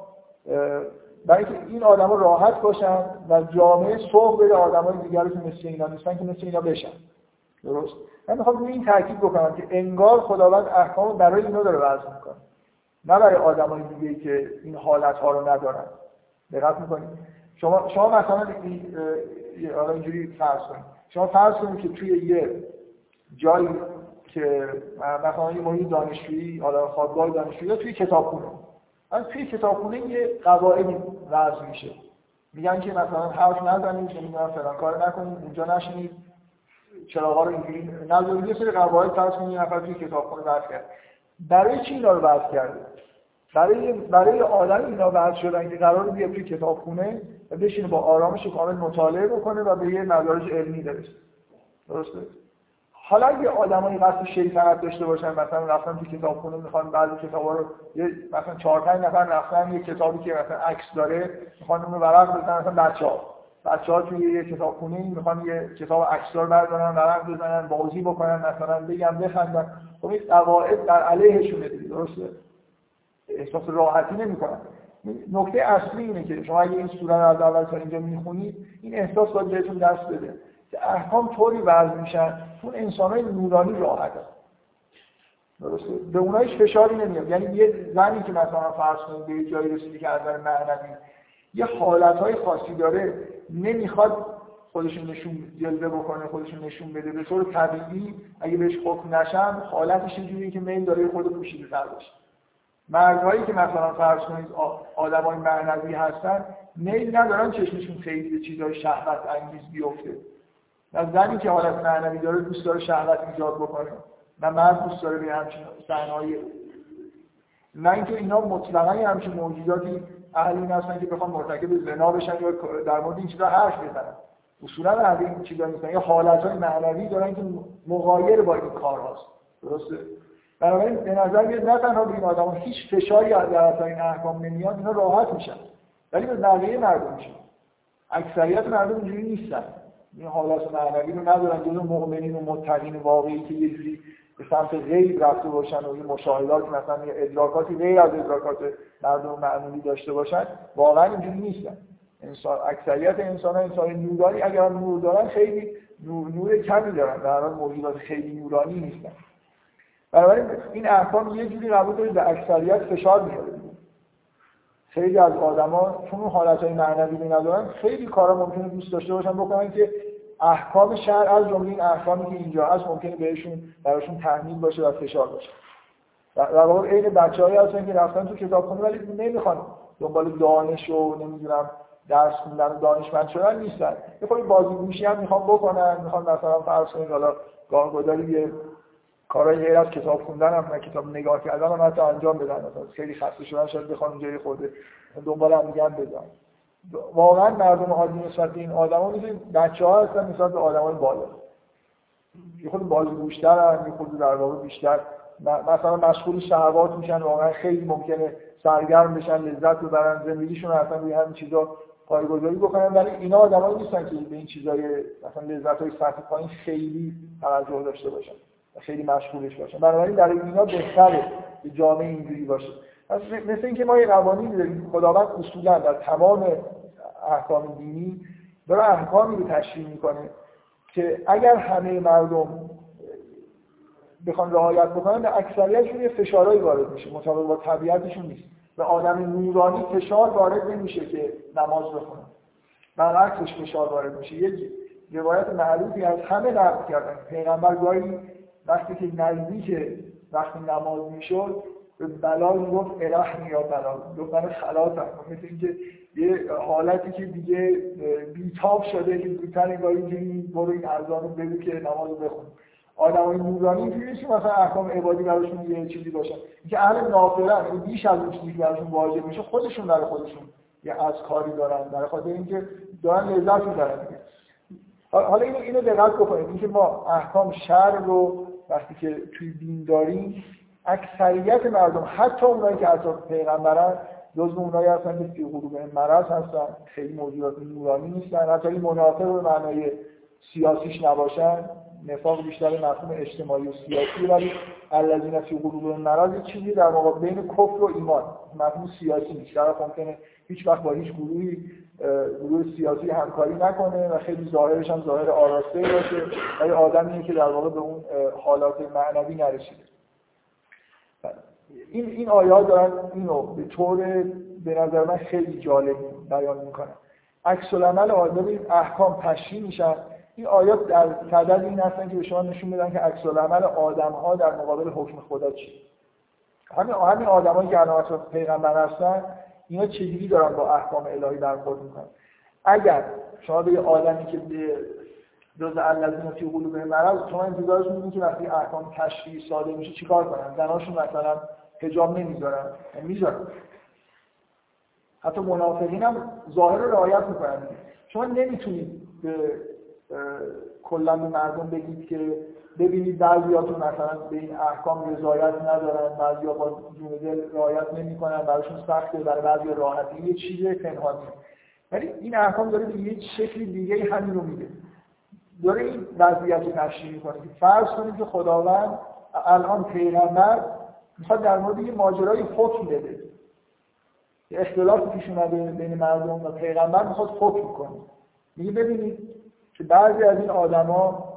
برای اینکه این آدما راحت باشن و جامعه سوق بده آدمای دیگر که مثل اینا نیستن که مثل اینا بشن. درست؟ من می‌خوام روی این تاکید بکنم که انگار خداوند احکام برای اینا داره وضع می‌کنه. نه برای آدمای دیگه که این حالت ها رو ندارن. دقت می‌کنید شما شما مثلا حالا اینجوری فرض کنید شما فرض کنید که توی یه جایی که مثلا یه محیط دانشجویی حالا خوابگاه دانشجویی یا توی کتابخونه. من توی کتابخونه یه قواعدی وضع میشه. میگن که مثلا حرف نزنید نمی‌دونم فلان کار نکنید اونجا نشینید. چراغا رو اینجوری نذارید یه سری قواعد فرض کنید نفر توی کتابخونه وضع کرد. برای چی اینا رو وضع کرده برای برای آدم اینا وضع شدن که قرار بیا توی کتابخونه و بشینه با آرامش کامل مطالعه بکنه و به یه مدارج علمی برسه. درسته؟ حالا اگه آدمایی قصد شیطنت داشته باشن مثلا رفتن تو کتابخونه می‌خوان بعضی کتابا رو یه مثلا چهار پنج نفر رفتن یه کتابی که مثلا عکس داره می‌خوان اون ورق بزنن مثلا بچه‌ها. بچه‌ها توی یه کتابخونه می‌خوان یه کتاب عکسدار بردارن ورق بزنن بازی بکنن مثلا بگم بخندن. خب این قواعد در علیهشونه دیگه درسته؟ احساس راحتی نمی‌کنن. نکته اصلی اینه که شما اگه این سوره رو از اول تا اینجا می‌خونید این احساس باید بهتون دست بده که احکام طوری وضع میشن اون انسانای نورانی راحت هست درسته؟ به اونایش فشاری نمیاد. یعنی یه زنی که مثلا فرض کنید به جایی رسیدی که از نظر معنوی یه حالتهای خاصی داره نمی‌خواد خودشون نشون جلوه بکنه خودشون نشون بده. به طور طبیعی اگه بهش حکم نشن حالتش اینجوریه که میل داره خود پوشیده تر باشه. مردهایی که مثلا فرض کنید آدمای معنوی هستن میل ندارن چشمشون خیلی به چیزای شهوت انگیز بیفته. و زنی که حالت معنوی داره دوست داره شهوت ایجاد بکنه و مرد دوست داره به همچین صحنه‌های نه اینکه اینا مطلقا همچین موجوداتی اهلی هستن که بخوان مرتکب زنا بشن یا در مورد این چیزا حرف بزنن. اصولا اهل این چیزا نیستن. یا حالتهای معنوی دارن که مغایر با این کار هست درسته؟ بنابراین به نظر میاد نه تنها به این آدم هیچ فشاری از در این احکام نمیاد اینا راحت میشن. ولی به بقیه مردم میشه. اکثریت مردم اینجوری نیستن. این حالات معنوی رو ندارن جزو مؤمنین و متقین واقعی که یه جوری به سمت غیب رفته باشن و این مشاهدات مثلا یه ادراکاتی غیر از ادراکات مردم معمولی داشته باشن واقعا اینجوری نیستن. انسان اکثریت انسان ها انسان نورانی اگر نور دارن خیلی نور, نور کمی دارن. در حال موجودات خیلی نورانی نیستن. بنابراین این احکام یه جوری قبول دارید به اکثریت فشار میاره خیلی از آدما چون اون حالتهای معنوی ندارن خیلی کارا ممکنه دوست داشته باشن بکنن که احکام شهر از جمله این احکامی که اینجا هست ممکنه بهشون براشون تحمیل باشه و فشار باشه. در واقع عین بچه‌هایی هستن که رفتن تو کتابخونه ولی نمی‌خوان دنبال دانش و نمی‌دونم درس خوندن و دانشمند شدن نیستن. یه بازی گوشی هم می‌خوان بکنن می‌خوان مثلا فرض کنید حالا گاهگداری یه کارهای غیر از کتاب خوندن هم کتاب نگاه کردن هم حتی انجام بدن. مثلا خیلی خسته شدن شاید بخوان اونجا خورده دنبال هم میگن بزن واقعا مردم عادی نسبت به این آدما مثل بچه‌ها هستن نسبت به آدمای بالا. یه خود بازی گوشتر یه خود در واقع بیشتر. مثلا مشغول شهوات میشن واقعا خیلی ممکنه سرگرم بشن لذت ببرن زندگیشون اصلا روی همین چیزا پایگذاری بکنن. ولی اینا آدمایی نیستن که به این چیزای مثلا لذت های سطح پایین خیلی توجه داشته باشن خیلی مشغولش باشن. بنابراین در اینا بهتره که جامعه اینجوری باشه. مثل اینکه ما یه قوانینی داریم خداوند اصولا در تمام احکام دینی داره احکامی رو تشریح می‌کنه که اگر همه مردم بخوان رعایت بکنن به اکثریتشون یه فشارهایی وارد میشه مطابق با طبیعتشون نیست. به آدم نورانی فشار وارد نمیشه که نماز بخونه. برعکسش فشار وارد میشه. یه روایت معروفی از همه نقل کردن. پیغمبر گاهی وقتی که نزدیک وقتی نماز می‌شد به بلا می‌گفت الهی یا بلا دختر خلاص هم مثل اینکه یه حالتی که دیگه بیتاب شده که زودتر انگار اینجوری برو این ارزان رو بگو که نماز بخون. آدمای نورانی اینجوری نیست مثلا احکام عبادی براشون یه چیزی باشه. اینکه اهل نافله یعنی بیش از اون چیزی که براشون واجب میشه خودشون برای خودشون یه از کاری دارن. برای خاطر اینکه دارن لذت می‌برن حالا اینو اینو دقت بکنید. اینکه ما احکام شر رو وقتی که توی دین داریم اکثریت مردم حتی اونایی که اطراف پیغمبرن جزو اونایی هستن که فی غروب مرض هستن خیلی موجودات نورانی نیستن حتی این منافق به معنای سیاسیش نباشن نفاق بیشتر مفهوم اجتماعی و سیاسی ولی الذین فی قلوب مرض چیزی در مقابل بین کفر و ایمان مفهوم سیاسی نیست. در ممکنه هیچ وقت با هیچ گروهی گروه سیاسی همکاری نکنه و خیلی ظاهرش هم ظاهر آراسته باشه ولی آدمیه که در واقع به اون حالات معنوی نرسیده. این این آیات دارن اینو به طور به نظر من خیلی جالب بیان می‌کنن. عکس العمل آدم احکام تشریح میشن. این آیات در صدد این هستن که به شما نشون میدن که عکس العمل آدم ها در مقابل حکم خدا چیه همین همین آدمایی که الان پیغمبر هستن اینا چجوری دارن با احکام الهی برخورد می‌کنن؟ اگر شما به آدمی که به جز الذین فی قلوب مرض شما انتظارش میدین که وقتی احکام تشریعی ساده میشه چیکار کنن؟ زناشون مثلا حجاب نمی‌ذارن. یعنی می‌ذارن. حتی منافقین هم ظاهر رو رعایت می‌کنن. شما نمی‌تونید به کلا به مردم بگید که ببینید بعضیاتون مثلا به این احکام رضایت ندارن بعضیا با جون دل رعایت نمی‌کنن براشون سخته برای بعضی راحتی. یه چیز پنهانی. ولی این احکام داره به یه شکل دیگه همین رو میگه داره این وضعیت رو تشریح می‌کنه فرض کنید که خداوند الان پیغمبر می‌خواد در مورد یه ماجرای حکم بده. اختلاف پیش اومده بین مردم و پیغمبر می‌خواد حکم کنه. میگه ببینید که بعضی از این آدما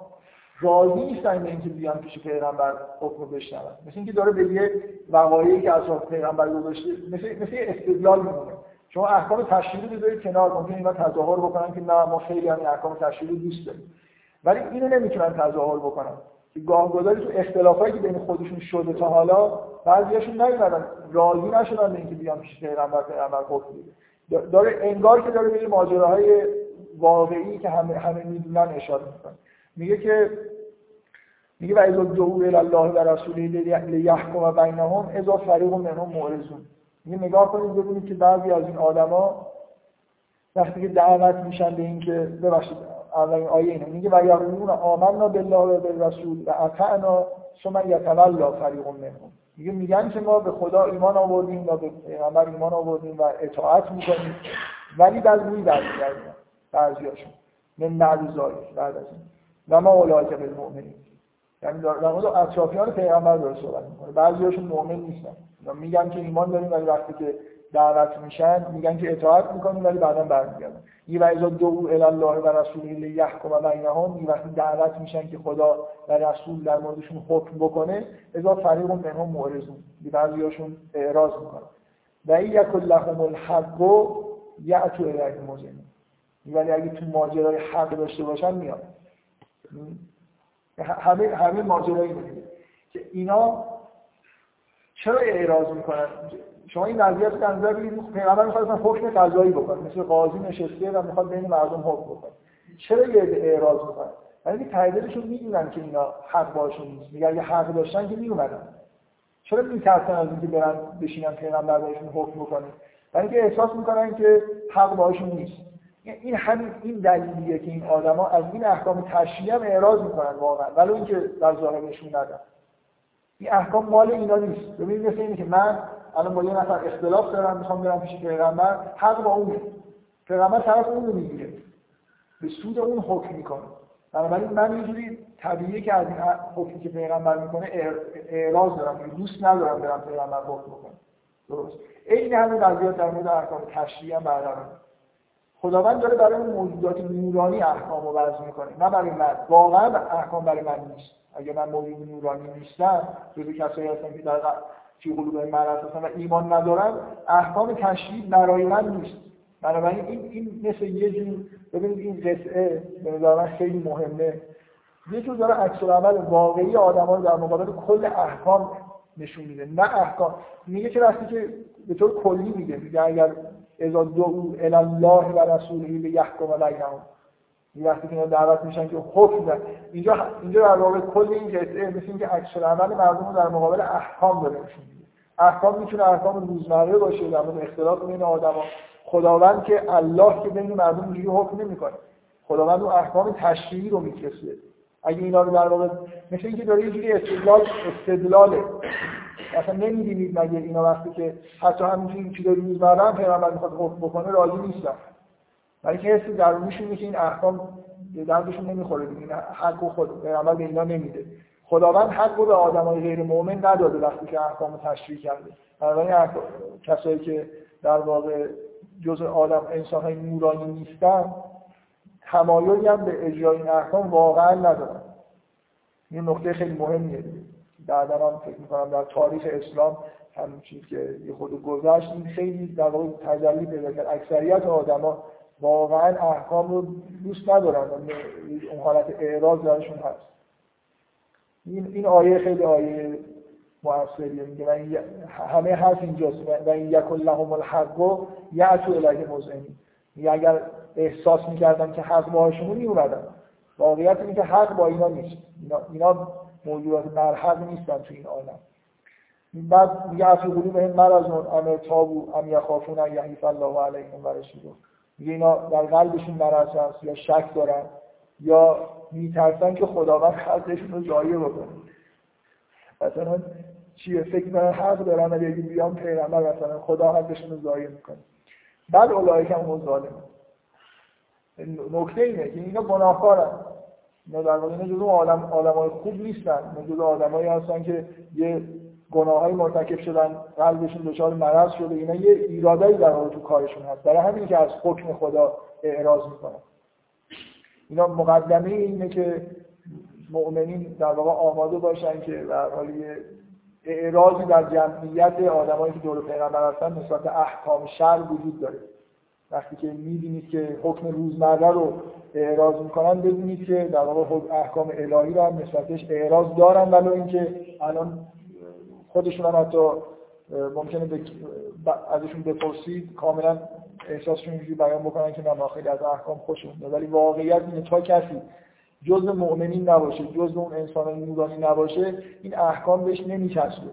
راضی نیستن به اینکه بیان پیش پیغمبر حکم بشنون. مثل اینکه داره به یه وقایعی که اطراف پیغمبر گذاشته مثل مثل استدلال میمونه شما احکام تشریعی رو بذارید کنار ممکنه اینا تظاهر بکنن که نه ما خیلی هم احکام تشریعی دوست داریم. ولی اینو نمی‌تونن تظاهر بکنن. گاه گذاری تو اختلافایی که بین خودشون شده تا حالا بعضیاشون نیومدن. راضی نشدن به اینکه بیان پیش پیغمبر پیغمبر حکم داره انگار که داره به ماجراهای واقعی که همه همه می‌دونن اشاره می‌کنه. میگه که میگه و اذا دعو الله و رسوله لیحکم بینهم اذا فریق منهم معرضون. میگه نگاه کنید ببینید که بعضی از این آدما وقتی که دعوت میشن به اینکه ببخشید اولین آیه اینه میگه و یقولون آمنا بالله و بالرسول و اطعنا ثم یتولا فریق منهم. میگه میگن که ما به خدا ایمان آوردیم و به پیغمبر ایمان آوردیم و اطاعت می‌کنیم. ولی بعد روی برمیگردیم. بعضیاشون. من بعد بعد از این. و ما اولئک بالمؤمنین. یعنی در مورد اطرافیان پیغمبر داره صحبت می‌کنه. بعضیاشون مؤمن نیستن. میگن که ایمان داریم ولی وقتی که دعوت میشن میگن که اطاعت می‌کنیم ولی بعدا برمیگردن. یه وعظا دو الی الله و رسوله لیحکم بینهم. یه وقتی دعوت میشن که خدا و رسول در موردشون حکم بکنه اذا فریق منهم معرضون. بعضیاشون اعراض می‌کنن. و یک لهم الحق یعتو الیه مزنون ولی اگه تو ماجرای حق داشته باشن میاد. همه همه ماجرایی که اینا چرا اعراض می‌کنن؟ شما این وضعیت رو نظر بگیرید پیغمبر می‌خواد مثلا حکم قضایی بکنه مثل قاضی نشسته و می‌خواد بین مردم حکم بکنه. چرا یه اعراض می‌کنن ولی تعدادشون می‌دونن که اینا حق باشون نیست. میگن اگه حق داشتن که میومدن چرا میترسن از اینکه برن بشینن پیغمبر بهشون حکم بکنه؟ برای اینکه احساس می‌کنن که حق باشون نیست. این همین این دلیلیه که این آدما از این احکام تشریعی هم اعراض می‌کنن واقعا. ولو اینکه در ظاهر نشون ندن. این احکام مال اینا نیست. ببینید مثل اینه که من الان با یه نفر اختلاف دارم می‌خوام برم پیش پیغمبر حق با اونه پیغمبر طرف اون رو می‌گیره. به سود اون حکم می‌کنه. بنابراین من یه جوری طبیعیه که از این حکمی که پیغمبر می‌کنه اعراض دارم دوست ندارم برم پیغمبر حکم بکنم. درست. این همین قضیه در مورد احکام تشریعی هم برقرار. خداوند داره برای اون موجودات نورانی احکام رو وضع می‌کنه نه برای من. واقعا احکام برای من نیست. اگه من موجود نورانی نیستم جزو کسایی هستم که در فی قلوب مرض هستن و ایمان ندارن احکام تشریع برای من نیست. بنابراین این این مثل یه جور ببینید این قطعه به نظر من خیلی مهمه. یه جور داره عکس عمل واقعی آدما رو در مقابل کل احکام نشون میده نه احکام. میگه که وقتی که به طور کلی میگه میگه اگر اذا دعو الله و رسوله لیحکم بینهم وقتی که اینا دعوت میشن که حکم در اینجا اینجا در واقع کل این قطعه مثل اینکه عکس عمل مردم در مقابل احکام داره نشون احکام می‌تونه احکام روزمره باشه در مورد اختلاف بین آدما. خداوند که الله که بین مردم اینجوری حکم نمی‌کنه. خداوند اون احکام تشریعی رو میفرسته اگه اینا رو در واقع مثل اینکه داره یه جوری استدلال استدلاله. اصلا نمی‌دونید مگه اینا وقتی که حتی همینجوری این چیزا روزمره هم پیغمبر می‌خواد حکم بکنه راضی نیستن. ولی که حسی درونیشون که این احکام دردشون نمی‌خوره این حق و خود به اینا نمیده. خداوند حق رو به آدمای غیر مؤمن نداده وقتی که احکام رو تشریح کرده. بنابراین کسایی که در واقع جز آدم انسان های نورانی نیستن تمایلی هم به اجرای این احکام واقعا ندارن. این نقطه خیلی مهمیه. بعدا هم فکر می‌کنم در تاریخ اسلام همین چیز که یه خود گذشت این خیلی در واقع تجلی پیدا کرد. اکثریت آدما واقعا احکام رو دوست ندارن اون حالت اعراض درشون هست. این این آیه خیلی آیه موثریه. میگه من همه حرف اینجاست. و این یک لهم الحق و یعتو الیه مزعنی میگه اگر احساس می‌کردن که حق باهاشون میومدن واقعیت اینه که حق با اینا نیست. اینا, اینا موجودات برحق نیستن تو این عالم. بعد میگه افی قلوب هم مرض ام تابو ام یخافون ان یحیف الله علیهم و رسوله. میگه اینا در قلبشون مرض هست یا شک دارن یا میترسن که خداوند حقشون رو ضایع بکنه. مثلا چیه؟ فکر من حق دارم ولی اگه بیام پیغمبر مثلا خدا حقشون رو ضایع می‌کنه. بعد اولایی که هم ظالم نکته اینه که اینا گناهکارن. اینا در واقع اینا جزو آدم آدمای خوب نیستن. اینا جزو آدمایی هستن که یه گناههای مرتکب شدن قلبشون دچار مرض شده اینا یه ایرادایی در واقع تو کارشون هست. برای همین که از حکم خدا اعراض می‌کنن. اینا مقدمه اینه که مؤمنین در واقع آماده باشن که در حال اعراضی در جمعیت آدمایی که دور پیغمبر هستن نسبت احکام شر وجود داره. وقتی که می‌بینید که حکم روزمره رو اعراض می‌کنن ببینید که در واقع احکام الهی رو هم نسبتش اعراض دارن ولو اینکه الان خودشون هم حتی ممکنه ازشون بپرسید کاملا احساسشون اینجوری بیان بکنن که من خیلی از احکام خوشم ولی واقعیت اینه تا کسی جز مؤمنین نباشه جز اون انسان نورانی نباشه این احکام بهش نمیچسبه.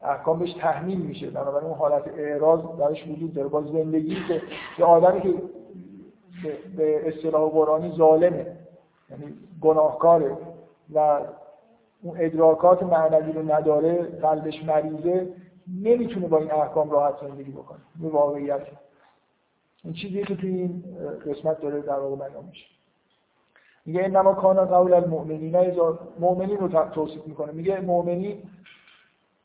احکام بهش تحمیل میشه. بنابراین اون حالت اعراض درش وجود داره. با زندگی که یه آدمی که به اصطلاح قرآنی ظالمه یعنی گناهکاره و اون ادراکات معنوی رو نداره قلبش مریضه نمی‌تونه با این احکام راحت زندگی بکنه. این واقعیت. این چیزی که توی این قسمت داره در واقع بیان میشه. میگه انما کان قول المؤمنین. مؤمنین رو توصیف می‌کنه. میگه مؤمنی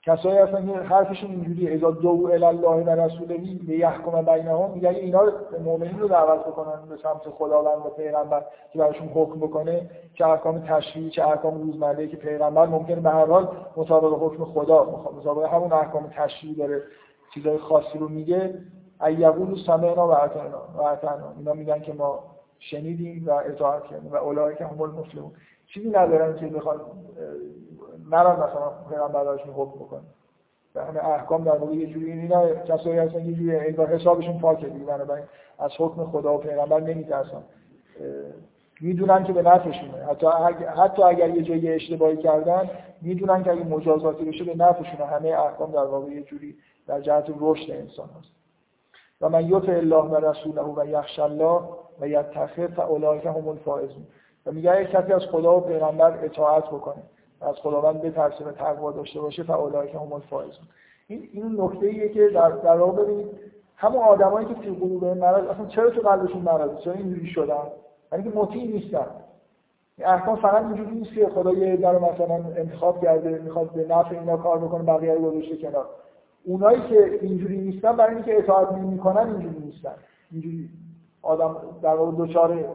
کسایی هستن که حرفشون اینجوریه. اذا دو الی الله و رسوله به یحکم بینهم. میگه اینا مؤمنین رو دعوت بکنن به سمت خداوند و پیغمبر که براشون حکم بکنه چه احکام تشریعی چه احکام روزمره که پیغمبر ممکنه به هر حال مطابق حکم خدا مطابق همون احکام تشریعی داره چیزای خاصی رو میگه. ایقولو سمعنا و اطعنا و اطعنا. اینا میگن که ما شنیدیم و اطاعت کردیم و اولئک هم المفلحون. چیزی ندارن که بخوان نران مثلا پیغمبر براشون حکم بکنه. و همه احکام در واقع یه جوری اینا کسایی هستن یه جوری انگار حسابشون پاکه دیگه. بنابراین از حکم خدا و پیغمبر نمیترسن می‌دونن که به نفعشونه. حتی اگر, حتی اگر یه جایی اشتباهی کردن می‌دونن که اگه مجازاتی بشه به نفعشونه. همه احکام در واقع یه جوری در جهت رشد انسان هست. و من یطع الله و رسوله و یخش الله و یتخذ فاولئک هم الفائزون. و میگه اگه کسی از خدا و پیغمبر اطاعت بکنه از خداوند بترسه و تقوا داشته باشه فاولئک هم الفائزون. این این نکته ایه که در در واقع ببینید همون آدمایی که فی قلوب مرض اصلا چرا تو قلبشون مرض چرا اینجوری شدن؟ یعنی که مطیع نیستن. احکام فقط اینجوری نیست که خدا در مثلا انتخاب کرده می‌خواد به نفع اینا کار بکنه بقیه رو گذاشته کنار. اونایی که اینجوری نیستن برای اینکه اطاعت نمی‌کنن اینجوری نیستن. اینجوری آدم در واقع دوچار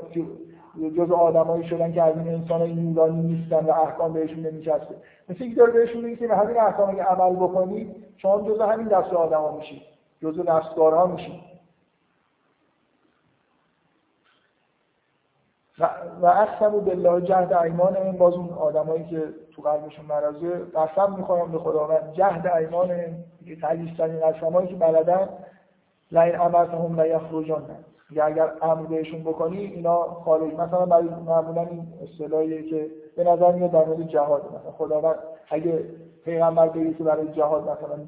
جز آدمایی شدن که از این انسان های نورانی نیستن و احکام بهشون نمیچسبه. مثل اینکه داره بهشون میگه که همین احکام اگه عمل بکنید شما جز همین دست آدما میشید جز نفسدارها میشید و, و اقسم بالله جهد ایمان این باز اون آدمایی که تو قلبشون مرضه قسم می‌خورم به خداوند جهد ایمان که تعلیستنی قسمایی که بلدن لین امرتهم لیخرجن اگر امر بهشون بکنی اینا خارج مثلا معمولا این اصطلاحیه که به نظر میاد در مورد جهاد. مثلا خداوند اگه پیغمبر بگه که برای جهاد مثلا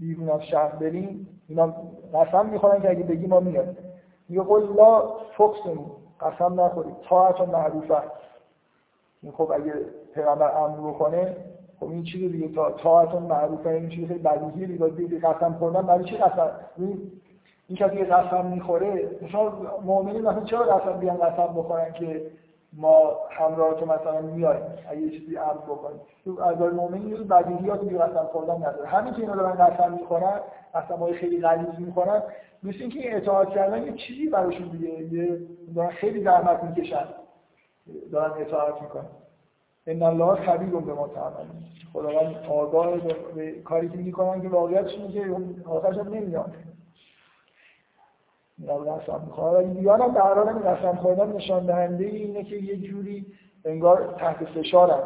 بیرون از شهر بریم اینا قسم می‌خورن که اگه بگی ما میاد میگه قول لا فقسمون قسم نخورید. طاعت و معروفه این خب اگه پیغمبر امر بکنه خب این چیزی دیگه تا طاعت و معروفه این چیزی خیلی بدیهی دیگه. قسم خوردن برای چی قسم؟ این کسی که قسم می‌خوره مثلا مؤمنین مثلا چرا قسم بیان قسم بخورن که ما همراه تو مثلا میایم؟ اگه یه چیزی امر بکنیم. تو از مؤمنین یه بدیهیات دیگه قسم خوردن نداره. همین که اینا دارن قسم می‌خورن قسم های خیلی غلیظ می‌خورن مثل اینکه این اطاعت کردن یه چیزی براشون دیگه یه دارن خیلی زحمت می‌کشن. دارن اطاعت می‌کنن. ان الله خبیر به ما تعملون خداوند آگاه به کاری که می‌کنن که واقعیتش اینه که آخرش نمیاد. قسم می‌خواد ولی دیگران هم در حال قسم خوردن نشان دهنده اینه که یه جوری انگار تحت فشارن.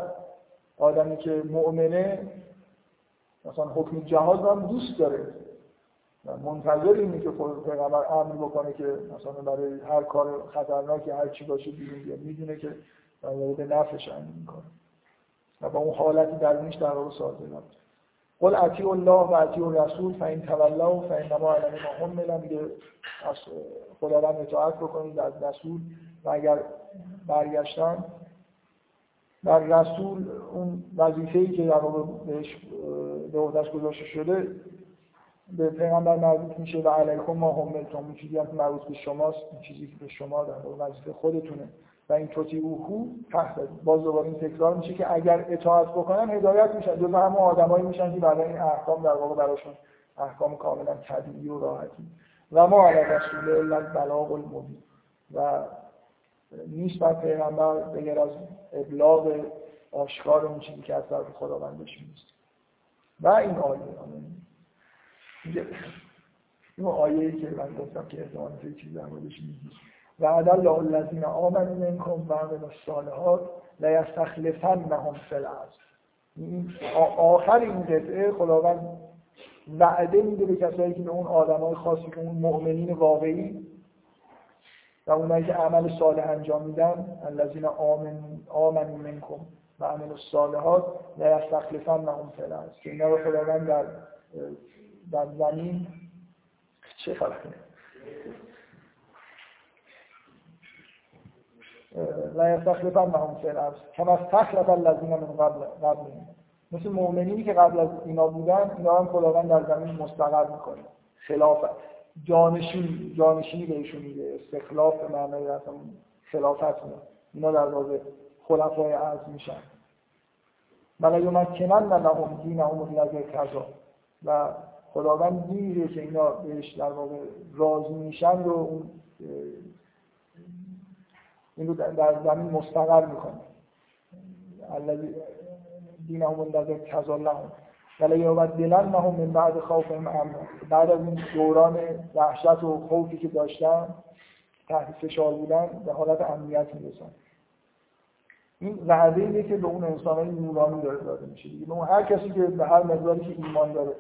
آدمی که مؤمنه مثلا حکم جهاد هم دوست داره. منتظر اینه که خود پیغمبر امر بکنه که مثلا برای هر کار خطرناکی هر چی باشه بیرون بیاد. می‌دونه که در مورد نفعش این کار و با اون حالتی درونیش در واقع صادقه قل اطیع الله و اطیع رسول فین تولوا فانما علی ما حمل. میگه از خداوند اطاعت بکنید از رسول. و اگر برگشتن در رسول اون وظیفه‌ای که در واقع بهش به عهدهش گذاشته شده به پیغمبر مربوط میشه و علیکم ما حملتم. اون چیزی هم مربوط به شماست چیزی که به شما در وظیفه خودتونه. این توتی اوهو تحت باز دوباره این تکرار میشه که اگر اطاعت بکنن هدایت میشن. جز همون آدمایی میشن که بعد این احکام در واقع براشون احکام کاملا طبیعی و راحتی. و ما علی رسول الا البلاغ المبین. و نیست بر پیغمبر بغیر از ابلاغ آشکار اون چیزی که از طرف خداوند نیست. و این آیه این آیه ای که من گفتم که احتمال چیزی در موردش میگه وعد الله الذین آمنوا منکم و عملوا الصالحات لیستخلفنهم فی الارض. آخر این قطعه خداوند وعده میده به کسایی که به اون آدمای خاصی که اون مؤمنین واقعی و اونایی که عمل صالح انجام میدن الذین آمنوا منکم و عمل الصالحات لیستخلفنهم فی الارض. که اینا رو خداوند در در زمین چه خلقه لا یستخلفنهم فی الارض. کما استخلف الذین من قبل قبلهم مثل مؤمنینی که قبل از اینا بودن اینا هم خداوند در زمین مستقر می‌کنه. خلاف جانشین جانشینی بهشون میده. استخلاف به معنای اصلا خلافت اینا در واقع خلفای عرض میشن. ولا یمکنن لهم دینهم الذی کذا و خداوند دینی که اینا بهش در واقع راضی میشن رو اون این رو در زمین مستقر می‌کنه. الذی دینهم الذی ولی یبدلنهم من بعد خوفهم امن. بعد از این دوران وحشت و خوفی که داشتن تحت فشار بودن به حالت امنیت می‌رسن. این وعده که به اون انسان های نورانی داره داده میشه دیگه. به اون هر کسی که به هر مقداری که ایمان داره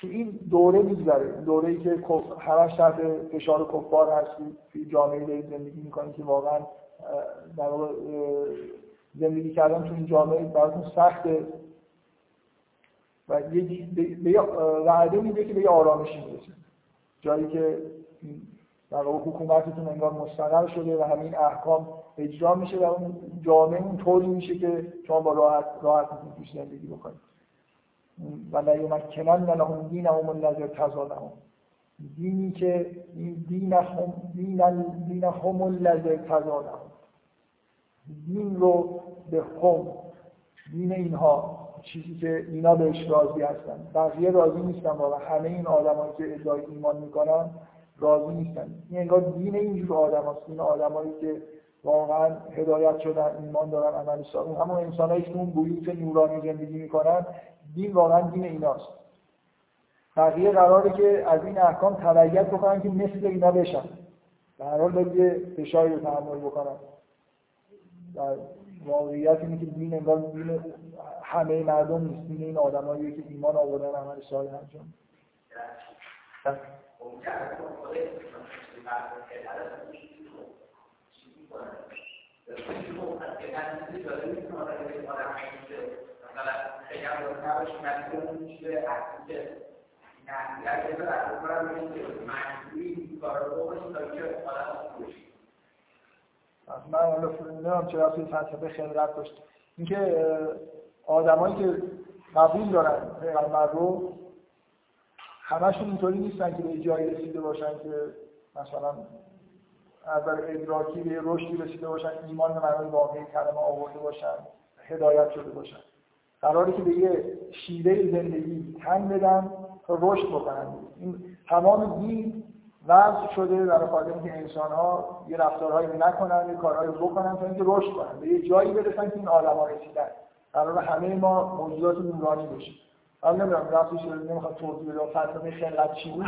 تو این دوره میگذره. دوره ای که همش تحت فشار کفار هستی توی جامعه دارید زندگی می‌کنید که واقعا در زندگی کردن تو این جامعه براتون سخته و یه وعده میده که به یه آرامشی می‌رسه جایی که در واقع حکومتتون انگار مستقر شده و همین احکام اجرا میشه و اون جامعه اون طوری میشه که شما با راحت راحت می‌تونید زندگی بکنید. و لا یمکنن لهم دینهم الذی ارتضی دینی که این دین هم دین دین هم الذی دین رو به هم دین اینها چیزی که اینا بهش راضی هستن. بقیه راضی نیستن واقعا. همه این آدمایی که ادعای ایمان می‌کنن راضی نیستن. این انگار دین اینجور آدم هست این آدمایی که واقعا هدایت شدن ایمان دارن عمل صالح. همون انسانایی که اون بویوت نورانی زندگی می‌کنن دین واقعا دین ایناست. بقیه قراره که از این احکام تبعیت بکنن که مثل اینا بشن. در حال باید فشاری رو تحمل بکنن. در واقعیت اینه که دین انگار دین همه مردم نیست. دین این آدمایی که ایمان آوردن عمل صالح انجام من حالا نمی‌دونم چرا توی فلسفه خلقت داشت. اینکه آدمایی که قبول دارن پیغمبر رو همشون اینطوری نیستن که به جایی رسیده باشن که مثلا از ادراکی به رشدی رسیده باشن ایمان به معنای واقعی کلمه آورده باشن هدایت شده باشن. قراری که به یه شیوه زندگی تن بدن تا رشد بکنن. این تمام دین وضع شده در خاطر اینکه انسان ها یه رفتارهایی نکنن یه کارهایی بکنن تا اینکه رشد کنن. به یه جایی برسن که این آدم‌ها رسیدن. قرار همه ما موجودات نورانی باشیم من نمی‌دونم رفتش رو نمی‌خواد توضیح بده فلسفه خلقت چی بود.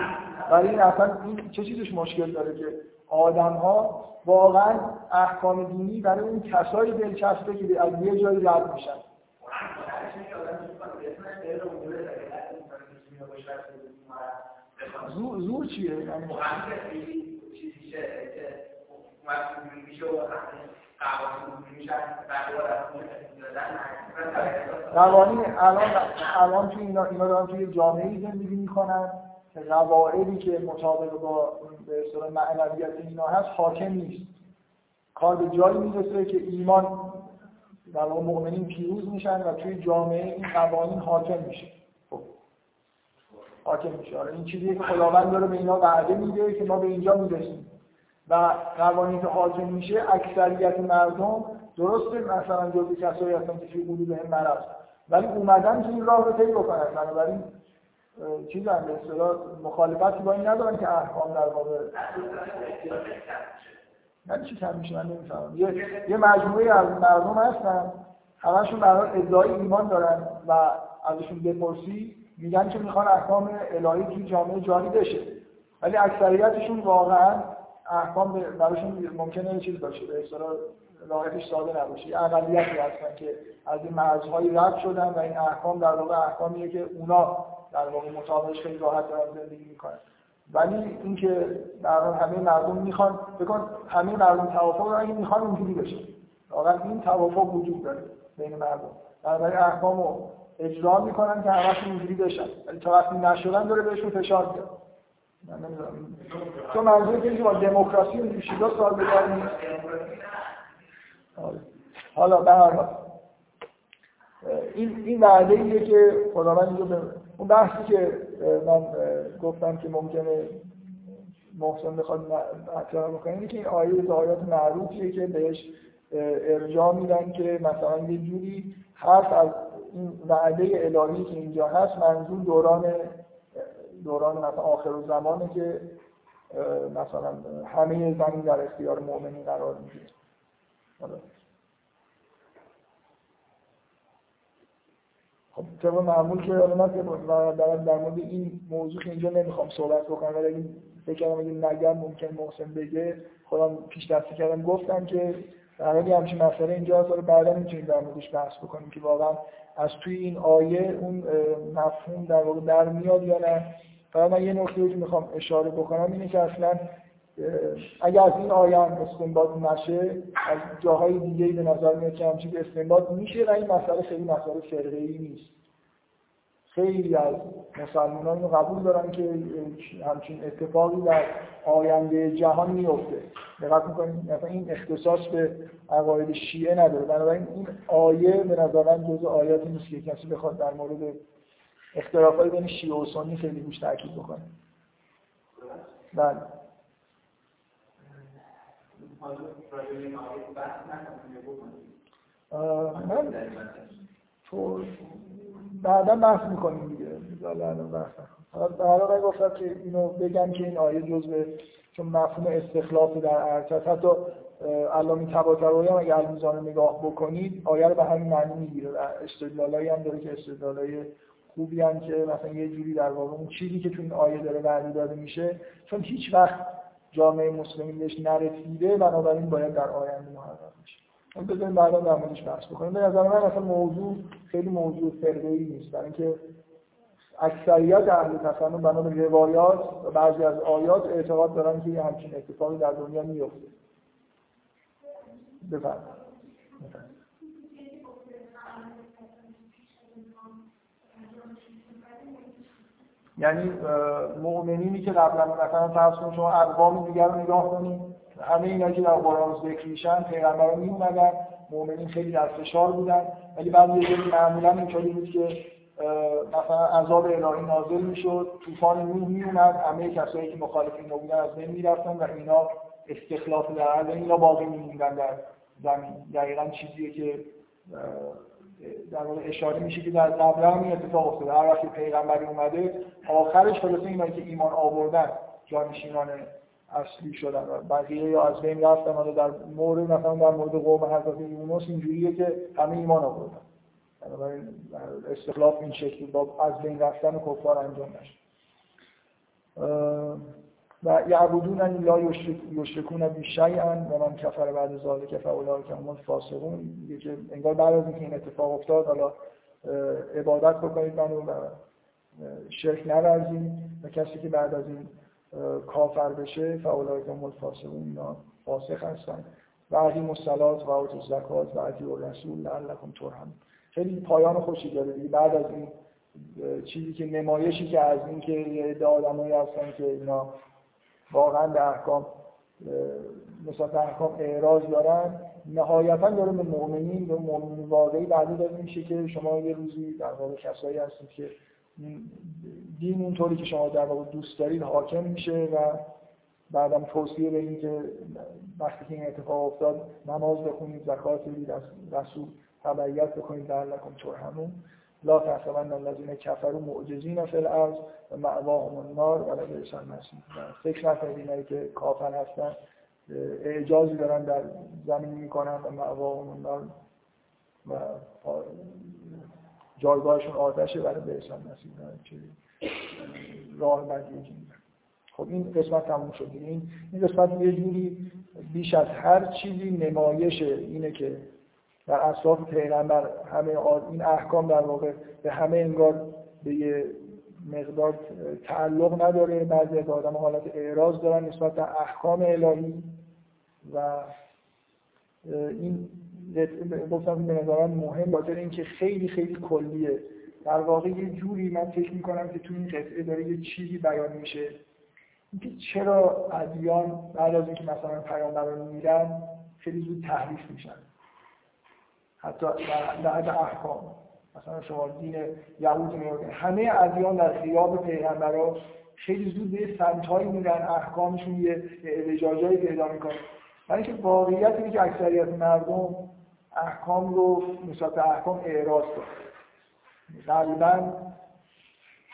ولی این اصلا این چه چیزش مشکل داره که آدم ها واقعا احکام دینی برای اون کسایی دلچسبه که از یه جایی رد میشن. زور, زور چیه؟ یعنی قوانین الان الان تو اینا اینا دارن توی جامعه زندگی می‌کنن که قواعدی که مطابق با به اصطلاح معنویت اینا هست حاکم نیست. کار به جایی می‌رسه که ایمان در مؤمنین پیروز میشن و توی جامعه این قوانین حاکم میشه. حاکم میشه. آره این چیزیه که خداوند داره به اینا وعده میده که ما به اینجا می‌رسیم. و قوانین که حاکم میشه اکثریت مردم درسته مثلا جزء کسایی هستن که توی حدود هم مرض ولی اومدن که این راه رو طی بکنن. بنابراین چیز هم به اصطلاح مخالفتی با این ندارن که احکام در واقع نه چی کم میشه؟ من نمی‌فهمم. یه, یه مجموعه از مردم هستن. همشون برای ادعای ایمان دارن و ازشون بپرسی. میگن که می‌خوان احکام الهی توی جامعه جاری بشه. ولی اکثریتشون واقعا احکام براشون ممکنه چیز باشه. به اصطلاح راحتش ساده نباشه. اقلیتی هستن که از این مرزهایی رد شدن و این احکام در واقع احکامیه که اونا در واقع مطابقش خیلی راحت دارن زندگی می‌کنن. ولی اینکه در همه مردم می‌خوان بکن همه مردم توافق که می‌خوان اونجوری بشه. واقعا این توافق وجود داره بین مردم. بنابراین احکام رو اجرا می‌کنن که همشون اینجوری بشن. ولی تا وقتی نشدن داره بهشون فشار میاد تو منظور که با دموکراسی و چیزا سوال بگردیم آره. حالا به هر حال. این این وعده ایه که خداوند اینجا اون بحثی که من گفتم که ممکنه محسن بخواد مطرح بکنه اینه که این آیه از آیات معروفیه که بهش ارجاع میدن که مثلا یه جوری حرف از این وعده الهی که اینجا هست منظور دوران دوران مثلا آخر زمانه که مثلا همه زمین در اختیار مؤمنین قرار می‌گیره. خب طبق معمول که من در, مورد این موضوع که اینجا نمی‌خوام صحبت بکنم ولی فکر کنم اگه نگم ممکن محسن بگه خودم پیش دستی کردم گفتم که در حالی همچین مسئله اینجا هست بعدا می‌تونیم در موردش بحث بکنیم که واقعا از توی این آیه اون مفهوم در واقع در میاد یا نه. فقط من یه نکته که می‌خوام اشاره بکنم اینه که اصلا اگر از این آیه هم استنباط نشه از جاهای دیگه به نظر میاد که همچین استنباط میشه و این مسئله خیلی مسئله فرقه نیست. خیلی از مسلمانان اینو قبول دارن که همچین اتفاقی در آینده جهان میفته دقت می‌کنید مثلا این اختصاص به عقاید شیعه نداره. بنابراین این آیه به نظر من جزء آیاتی نیست که کسی بخواد در مورد اختلافات بین شیعه و سنی خیلی روش تاکید بکنه. بله. من تو بعدا بحث می‌کنیم دیگه. الان بحث حالا گفتم که اینو بگم که این آیه جزء چون مفهوم استخلاف در ارتش حتی علامه طباطبایی هم اگه المیزان نگاه بکنید آیه رو به همین معنی می‌گیره. استدلالایی هم داره که استدلالای خوبی هم که مثلا یه جوری در واقع اون چیزی که تو این آیه داره وعده داده میشه چون هیچ وقت جامعه مسلمین بهش نرسیده بنابراین باید در آینده محقق بشه. بذاریم بعدا در موردش بحث بکنیم. به نظر من اصلا موضوع خیلی موضوع فرقه ای نیست. برای اینکه اکثریت اهل تسنن بنا به روایات و بعضی از آیات اعتقاد دارن که یه همچین اتفاقی در دنیا میفته. بفرمایید. یعنی مؤمنینی که قبلا مثلا فرض کنید شما اقوام دیگر رو نگاه کنید. همه اینا که در قرآن ذکر میشن پیغمبران می اومدن مؤمنین خیلی در فشار بودن. ولی بعد یه جوری معمولا اینطوری بود که مثلا عذاب الهی نازل می‌شد طوفان نوح می اومد همه کسایی که مخالفین بودن از بین می‌رفتن و اینا استخلاف در اینا باقی میموندن در زمین. دقیقا چیزیه که در واقع اشاره میشه که در قبل هم این اتفاق افتاده. هر وقتی پیغمبری اومده آخرش خلاصه اینایی که ایمان آوردن جانشینان اصلی شدن و بقیه یا از بین رفتن حالا در مورد مثلا در مورد قوم حضرت یونس اینجوریه که همه ایمان آوردن. بنابراین استخلاف این شکلی با از بین رفتن کفار انجام نشد. و یعبدون ان لا یشرکون بی شیئا و من کفر بعد ذالک فاولئک هم الفاسقون. که انگار بعد از اینکه این اتفاق افتاد حالا عبادت بکنید منو و شرک نورزید. و کسی که بعد از این کافر بشه فاولئک هم الفاسقون اینا فاسق هستن. و عقیم الصلات و آت الزکات و اطیع الرسول لعلکم ترحمون. خیلی پایان خوشی داره بعد از این چیزی که نمایشی که از این که یه آدمایی هستن که اینا واقعا به احکام نسبت احکام اعراض دارن نهایتا داره به مؤمنین به مؤمنین واقعی بعدی داره میشه که شما یه روزی در واقع کسایی هستید که دین اونطوری که شما در واقع دوست دارید حاکم میشه و بعدم توصیه به این که وقتی که این اتفاق افتاد نماز بخونید زکات بدید از رسول تبعیت بکنید در لکم ترحمون. لا تحسبن الذين كفروا معجزین فی الارض و مأواهم النار و لبئس المصیر فکر نکنید اینایی که کافر هستن اعجازی دارن در زمین می‌کنن و مأواهم النار و جایگاهشون آتشه برای اسم نصیب چه راه که خب این قسمت تموم شد این این قسمت یه جوری بیش از هر چیزی نمایش اینه که در اصلاف پیغمبر همه این احکام در واقع به همه انگار به یه مقدار تعلق نداره. بعضی از آدم حالت اعراض دارن نسبت به احکام الهی و این گفتم به نظرم مهم باتر اینکه خیلی خیلی کلیه. در واقع یه جوری من فکر می‌کنم که تو این قطعه داره یه چیزی بیان میشه. اینکه چرا ادیان بعد از اینکه مثلا پیامبران میرن خیلی زود تحریف میشن. حتی در احکام. مثلا شما دین یهود همه ادیان در غیاب پیغمبرا خیلی زود به سمتهایی میرن احکامشون یه اعوجاجایی پیدا می‌کنه برای اینکه واقعیت اینه که اکثریت مردم احکام رو نسبت احکام اعراض کنه غالبا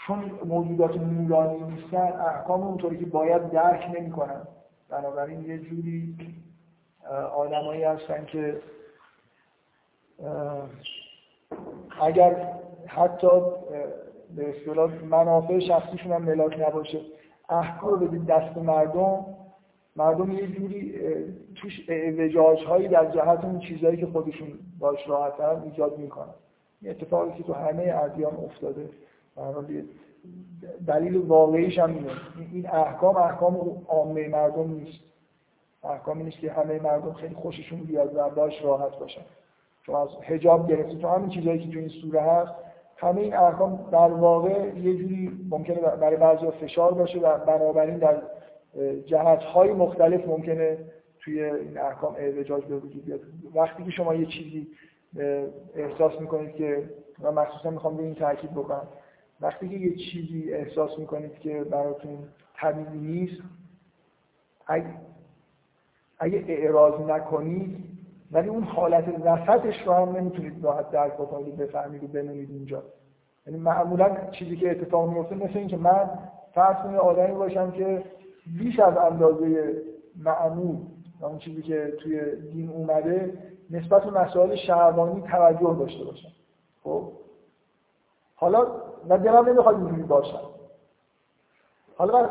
چون موجودات نورانی نیستن احکام اونطوری که باید درک نمی‌کنن. بنابراین یه جوری آدمایی هستن که اگر حتی به اصطلاح منافع شخصیشون هم ملاک نباشه احکام رو بدید دست مردم مردم یه جوری توش وجاج هایی در جهت اون چیزهایی که خودشون باش راحت ایجاد می‌کنن. این اتفاقی که تو همه ادیان افتاده. دلیل واقعیش هم اینه. این احکام احکام عامه مردم نیست. احکامی نیست که همه مردم خیلی خوششون بیاد و باش راحت باشن. چون از حجاب گرفته تو همین چیزهایی که تو این سوره هست همه این احکام در واقع یه جوری ممکنه برای بعضی فشار باشه و بنابراین در جهت های مختلف ممکنه توی این احکام اعوجاج به وجود بیاد. وقتی که شما یه چیزی احساس می‌کنید که و مخصوصا می‌خوام به این تاکید بکنم وقتی که یه چیزی احساس می‌کنید که براتون طبیعی نیست اگه, اگه اعراض نکنید ولی اون حالت وسطش رو هم نمی‌تونید راحت درک بکنید بفهمید و بمونید اینجا. یعنی معمولا چیزی که اتفاق میفته مثل اینکه من فرض کنید آدمی باشم که بیش از اندازه معمول اون چیزی که توی دین اومده نسبت به مسائل شهوانی توجه داشته باشم خب؟ حالا و دلم نمی‌خواد اینجوری باشم. حالا من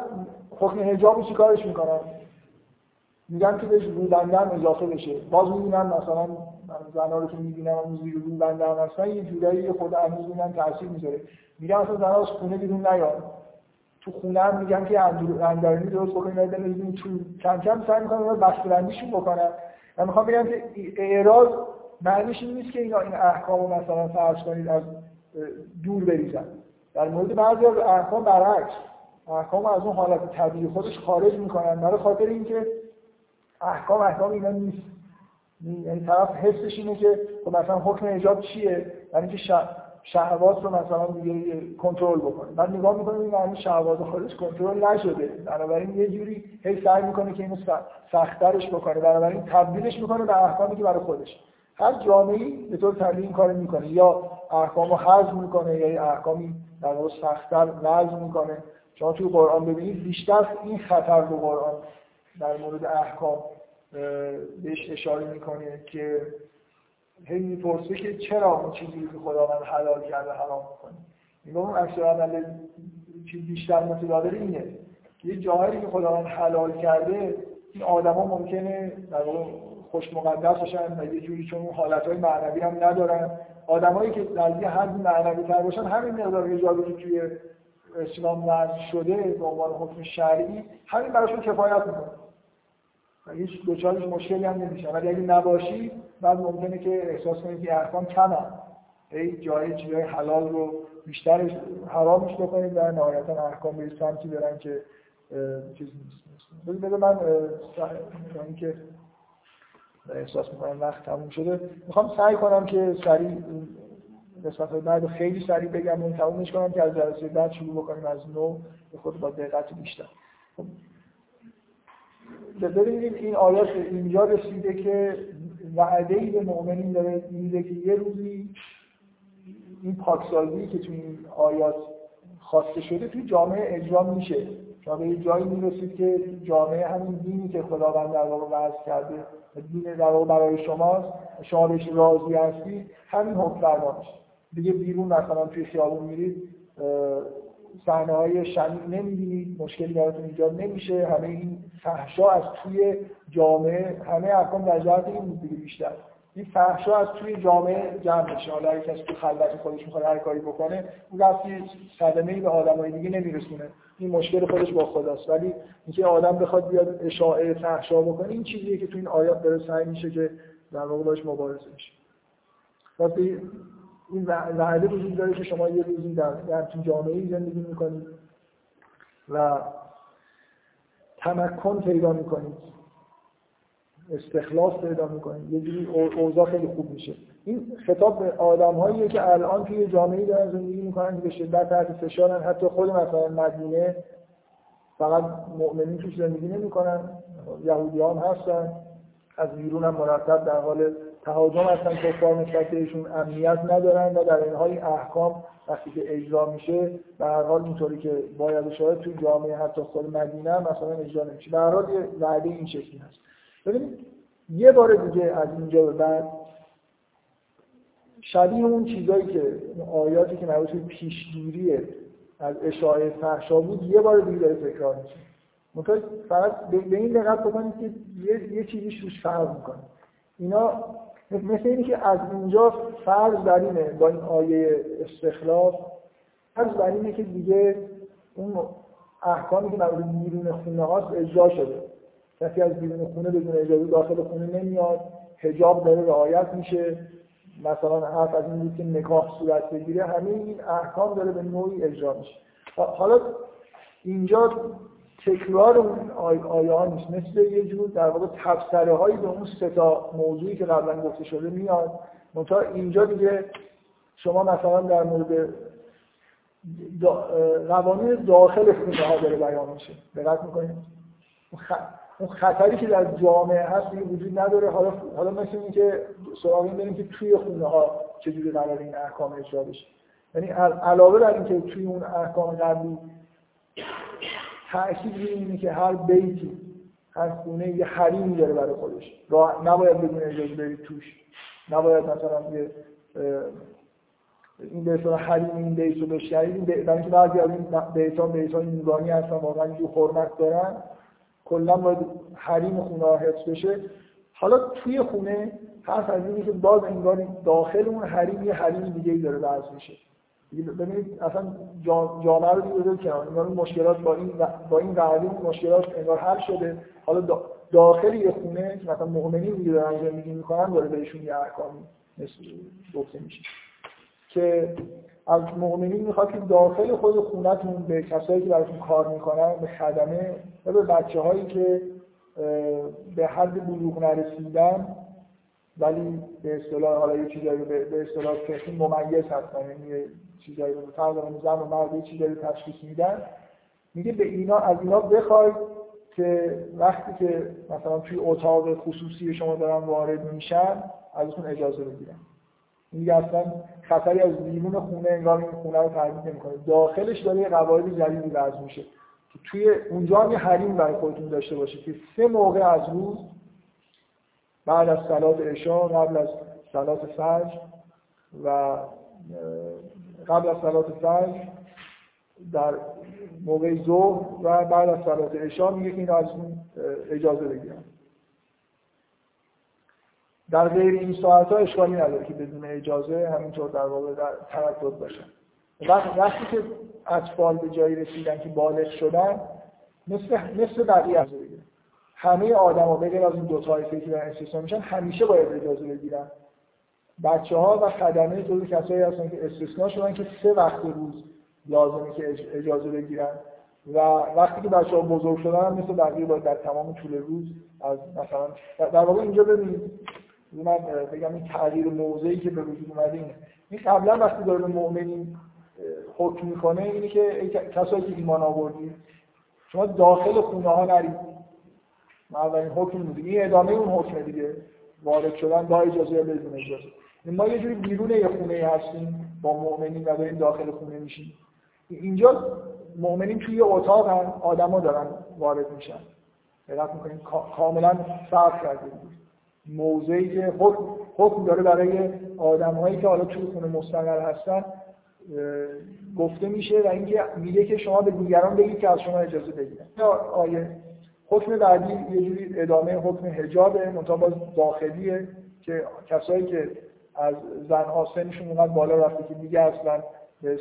حکم حجاب چی کارش می‌کنم؟ میگن که بهش روبنده هم اضافه بشه. باز می‌بینن مثلا زنا رو که می‌بینم اون زیر روبنده هم هستن یه جورایی خود هنوز می‌بینن تاثیر می‌ذاره. میگن مثلا زنا از خونه بیرون نیاد تو خونه هم میگن که اندرونی درست بکنید بعد بزنید تو کم کم سعی می‌کنن اونا بسته‌بندیشون بکنن. من می‌خوام بگم که اعراض معنیش این نیست که اینا این احکام رو مثلا فرض کنید از دور بریزن. در مورد بعضی از احکام برعکس. احکام از اون حالت طبیعی خودش خارج می‌کنن برای خاطر اینکه احکام احکام اینا نیست. یعنی طرف حسش اینه که خب مثلا حکم ایجاب چیه؟ یعنی که شهوات رو مثلا کنترل بکنه. بعد نگاه می‌کنه این معنی شهوات خودش کنترل نشده. بنابراین یه جوری هی سعی می‌کنه که اینو سختترش بکنه. بنابراین تبدیلش می‌کنه به احکامی که برای خودش. هر جامعه‌ای به طور طبیعی این کارو می‌کنه. یا احکامو حذف می‌کنه یا احکامی در واقع سختتر وضع می‌کنه. شما توی قرآن ببینید بیشتر این خطر رو قرآن در مورد احکام بهش اشاره می‌کنه که هی می‌پرسه که چرا اون چیزی که خداوند حلال کرده حرام می‌کنه این اون اکثر عمل چیز بیشتر متداول اینه. یه جاهایی که خداوند حلال کرده این آدما ممکنه در خوش مقدس باشن و یه جوری چون اون حالتهای معنوی هم ندارن. آدمایی که در یه حد معنوی تر باشن همین مقدار حجابی که توی اسلام وضع شده به عنوان حکم شرعی همین براشون کفایت می‌کنه. هیچ دوچارش مشکلی هم نمیشه. ولی اگه نباشی بعد ممکنه که احساس کنید که احکام کم ای جای چیزای حلال رو بیشتر حرامش بکنید و نهایتا احکام به سمتی برن که چیز نیست. بذار من که احساس می‌کنم وقت تموم شده. می‌خوام سعی کنم که سریع قسمت بعد خیلی سریع بگم و تمومش کنم که از جلسه بعد شروع بکنیم از نو به خود با دقت بیشتر. خب، ببینید این آیات اینجا رسیده که وعده به مؤمنین داره میده که یه روزی این پاکسازی که توی این آیات خواسته شده توی جامعه اجرا میشه. شما به جایی می‌رسید که جامعه همین دینی که خداوند در واقع وضع کرده دین در واقع برای شماست شما بهش راضی هستید همین حکم فرما دیگه بیرون مثلا توی خیابون میرید صحنه های شنید نمی‌بینید مشکلی براتون ایجاد نمیشه همه این فحشا از توی جامعه همه ارکان در جهت این بیشتر. این فحشا از توی جامعه جمع میشه. حالا اگه کسی تو خلوت خودش می‌خواد هر کاری بکنه اون رفتی صدمه ای به آدمای دیگه نمیرسونه. این مشکل خودش با خداست. ولی اینکه آدم بخواد بیاد اشاعه فحشا بکنه این چیزیه که تو این آیات داره سعی میشه که در واقع باش مبارزه میشه این وعده وجود داره که شما یه روزی در همچین جامعه زندگی می‌کنید و تمکن پیدا می‌کنید استخلاص پیدا می‌کنید یه جوری اوضاع خیلی خوب میشه. این خطاب به آدم هایی که الان توی جامعه دارن زندگی می‌کنن که به شدت تحت فشارن. حتی خود مثلا مدینه فقط مؤمنین توش زندگی نمی‌کنن. یهودی هم هستن. از بیرون هم مرتب در حال تهاجم هستن کفار نسبت بهشون امنیت ندارن و در این احکام وقتی که اجرا میشه به هر حال اینطوری که باید شاید توی جامعه حتی خود مدینه مثلا اجرا نمیشه. به هر حال یه وعده این شکلی هست. ببینید یه بار دیگه از اینجا به بعد شبیه اون چیزایی که آیاتی که مربوط پیشگیری از اشاعه فحشا بود یه بار دیگه داره تکرار میشه. فقط به این دقت بکنید که یه, یه چیزی روش فرق می‌کنه. اینا مثل اینی که از اینجا فرض بر اینه با این آیه استخلاف فرض بر اینه که دیگه اون احکامی که مربوط بیرون خونه هاست اجرا شده. کسی از بیرون خونه بدون اجازه داخل خونه نمیاد حجاب داره رعایت میشه. مثلا حرف از این که نکاح صورت بگیره همه این احکام داره به نوعی اجرا میشه. حالا اینجا تکرار اون آیه ها نیست. مثل یه جور در واقع تفسره هایی به اون سه تا موضوعی که قبلا گفته شده میاد. منتها اینجا دیگه شما مثلا در مورد قوانین داخل خونه ها داره بیان میشه. دقت می‌کنید؟ اون خطری که در جامعه هست دیگه وجود نداره. حالا حالا مثل اینکه سراغ این بریم که توی خونه ها چجوری قرار این احکام اجرا بشه. یعنی علاوه بر اینکه توی اون احکام قبلی تأکید اینه که هر بیتی هر خونه یه حریمی داره برای خودش. نباید بدون اجازه برید توش. نباید مثلا یه این به اصطلاح حریم این بیت رو بشنوید برای اینکه بعضی از این بیتان بیتان نورانی هستن واقعا یه حرمت دارن. کلا باید حریم خونه ها حفظ بشه. حالا توی خونه حرف از اینه که باز انگار داخل اون حریم یه حریم دیگه ای داره وضع میشه. ببینید اصلا جامعه رو دیگه کنار انگار مشکلات با این با این قواعد مشکلات انگار حل شده. حالا داخل یه خونه که مثلا مؤمنین دیگه دارن زندگی می‌کنن داره بهشون یه احکامی گفته میشه. که از مؤمنین می‌خواد که داخل خود خونتون به کسایی که براتون کار می‌کنن به خدمه و به بچه هایی که به حد بلوغ نرسیدن ولی به اصطلاح حالا یه چیزایی به اصطلاح فقهی ممیز هستن یعنی چیزایی رو فرق زن و مرد یه چیزایی تشخیص میدن میگه به اینا از اینا بخواید که وقتی که مثلا توی اتاق خصوصی شما دارن وارد میشن ازتون اجازه بگیرن میگه اصلا خطری از بیرون خونه انگار این خونه رو تهدید نمی‌کنه. داخلش داره یه قواعد جدیدی وضع میشه که توی اونجا هم یه حریم برای خودتون داشته باشه که سه موقع از روز بعد از صلات عشا قبل از صلات فجر و قبل از صلات فجر در موقع ظهر و بعد از صلات عشا میگه که این از اون اجازه بگیرن در غیر این ساعت ها اشکالی نداره که بدون اجازه همینطور در واقع در تردد باشن. وقتی که اطفال به جایی رسیدن که بالغ شدن مثل مثل بقیه از بگیرن همه آدما بغیر از این دو طایفه که استثنا میشن همیشه باید اجازه بگیرن. بچه ها و خدمه جزو کسایی هستن که استثنا شدن که سه وقت روز لازمه که اجازه بگیرن. و وقتی که بچه ها بزرگ شدن مثل بقیه باید در تمام طول روز از مثلا در واقع اینجا ببینید من بگم این تغییر موضعی که به وجود اومده اینه. این قبلا وقتی داره مؤمنین حکم می‌کنه اینه که کسایی که ایمان آوردید شما داخل خونه ها نرید. من اولین حکم میده این ادامه اون حکم دیگه. وارد شدن با اجازه یا بدون اجازه. ما یه جوری بیرون یه خونه هستیم با مؤمنین و داریم داخل خونه میشیم. اینجا مؤمنین توی اتاق هم آدما دارن وارد میشن. دقت می‌کنیم کاملا فرق کرده موضعی که حکم داره برای آدمهایی که حالا توی خونه مستقر هستن گفته میشه و اینکه میگه که شما به دیگران بگید که از شما اجازه بگیرن آیه حکم بعدی یه جوری ادامه حکم حجابه منتها باز داخلیه که کسایی که از زن سنشون اونقدر بالا رفته که دیگه اصلا به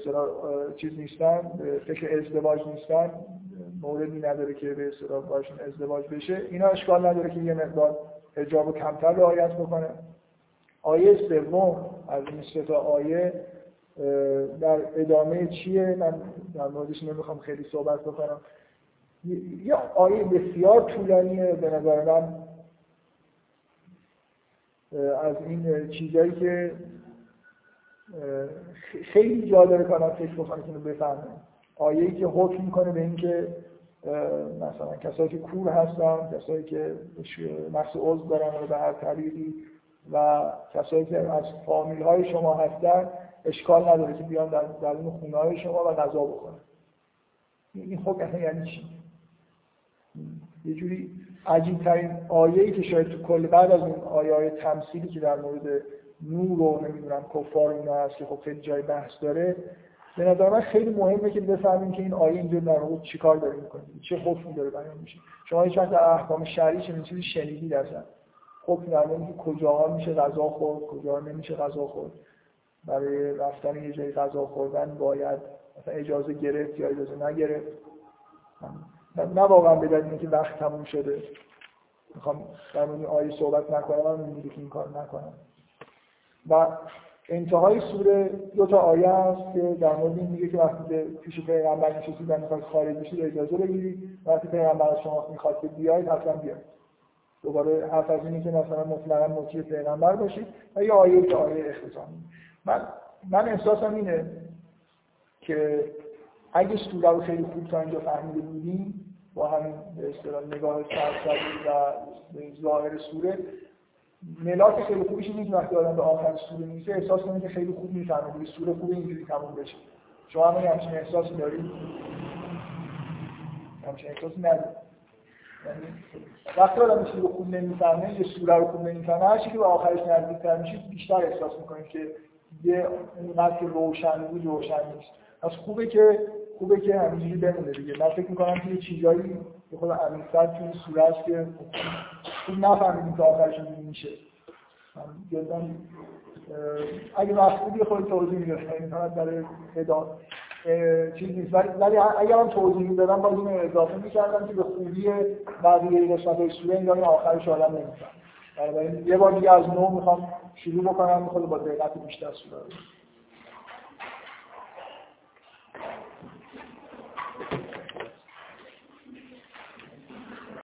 چیز نیستن فکر ازدواج نیستن موردی نداره که به اصطلاح باشون ازدواج بشه. اینا اشکال نداره که یه مقدار حجاب کمتر رعایت بکنه. آیه سوم از این تا آیه در ادامه چیه؟ من در موردش نمی‌خوام خیلی صحبت بکنم. یه آیه بسیار طولانیه به نظر من. از این چیزایی که خیلی جا داره کنم فکر بکنم که بفهمه. آیه‌ای که حکم می‌کنه به اینکه مثلا کسایی که کور هستن کسایی که نقص عضو دارن به هر طریقی و کسایی که از فامیل های شما هستن اشکال نداره که بیان در درون خونه های شما و غذا بخورن. این خب یعنی چی؟ یه جوری عجیب ترین آیه‌ای که شاید تو کل بعد از اون آیه های تمثیلی که در مورد نور و نمی‌دونم کفار اینا هست که خب خیلی جای بحث داره به نظر من خیلی مهمه که بفهمیم که این آیه اینجا در واقع چیکار داره می‌کنه چه حکمی داره بیان میشه. شما هیچ وقت احکام شرعی چنین چیزی شنیدید اصلا حکم در که کجاها میشه غذا خورد کجا نمیشه غذا خورد. برای رفتن یه جای غذا خوردن باید اجازه گرفت یا اجازه نگرفت. نه واقعا به دلیل اینکه وقت تموم شده. می‌خوام در مورد آیه صحبت نکنم من که این کار نکنم. و انتهای سوره دو تا آیه هست که در مورد این میگه که وقتی که پیش پیغمبر نشستید و می‌خواید خارج بشید اجازه بگیرید وقتی پیغمبر از شما می‌خواد که بیاید حتما بیاید دوباره حرف از اینه که مثلا مطلقا مطیع پیغمبر باشید و یه آیه که آیه اختصامی من من احساسم اینه که اگه سوره رو خیلی خوب تا اینجا فهمیده بودیم با همین به اصطلاح نگاه سرسری و ظاهر سوره. ملاک خیلی خوبیش که وقتی آدم به آخر سوره میشه احساس کنه که خیلی خوب می‌فهمه که سوره خوب اینجوری تموم بشه. شما هم همچین احساسی دارید؟ همچین احساسی ندارید. یعنی وقتی آدم چیزی رو خوب نمی‌فهمه یه سوره رو خوب نمی‌فهمه هر که به آخرش نزدیکتر میشه بیشتر احساس می‌کنه که یه اونقدر که روشن بود روشن نیست. پس خوبه که خوبه که همینجوری بمونه دیگه. من فکر می‌کنم که یه چیزایی به خود عمیق‌تر توی است که خوب نفهمیدیم که آخرش میشه. جدا اگه بودی خود توضیح میدم. یعنی فقط برای ادا چیز نیست. ولی اگر من توضیح می‌دادم باز اینو اضافه می‌کردم که به خوبی بقیه قسمت های سوره این آخرش آدم بنابراین یه بار دیگه از نو می‌خوام شروع بکنم خود با دقت بیشتر سوره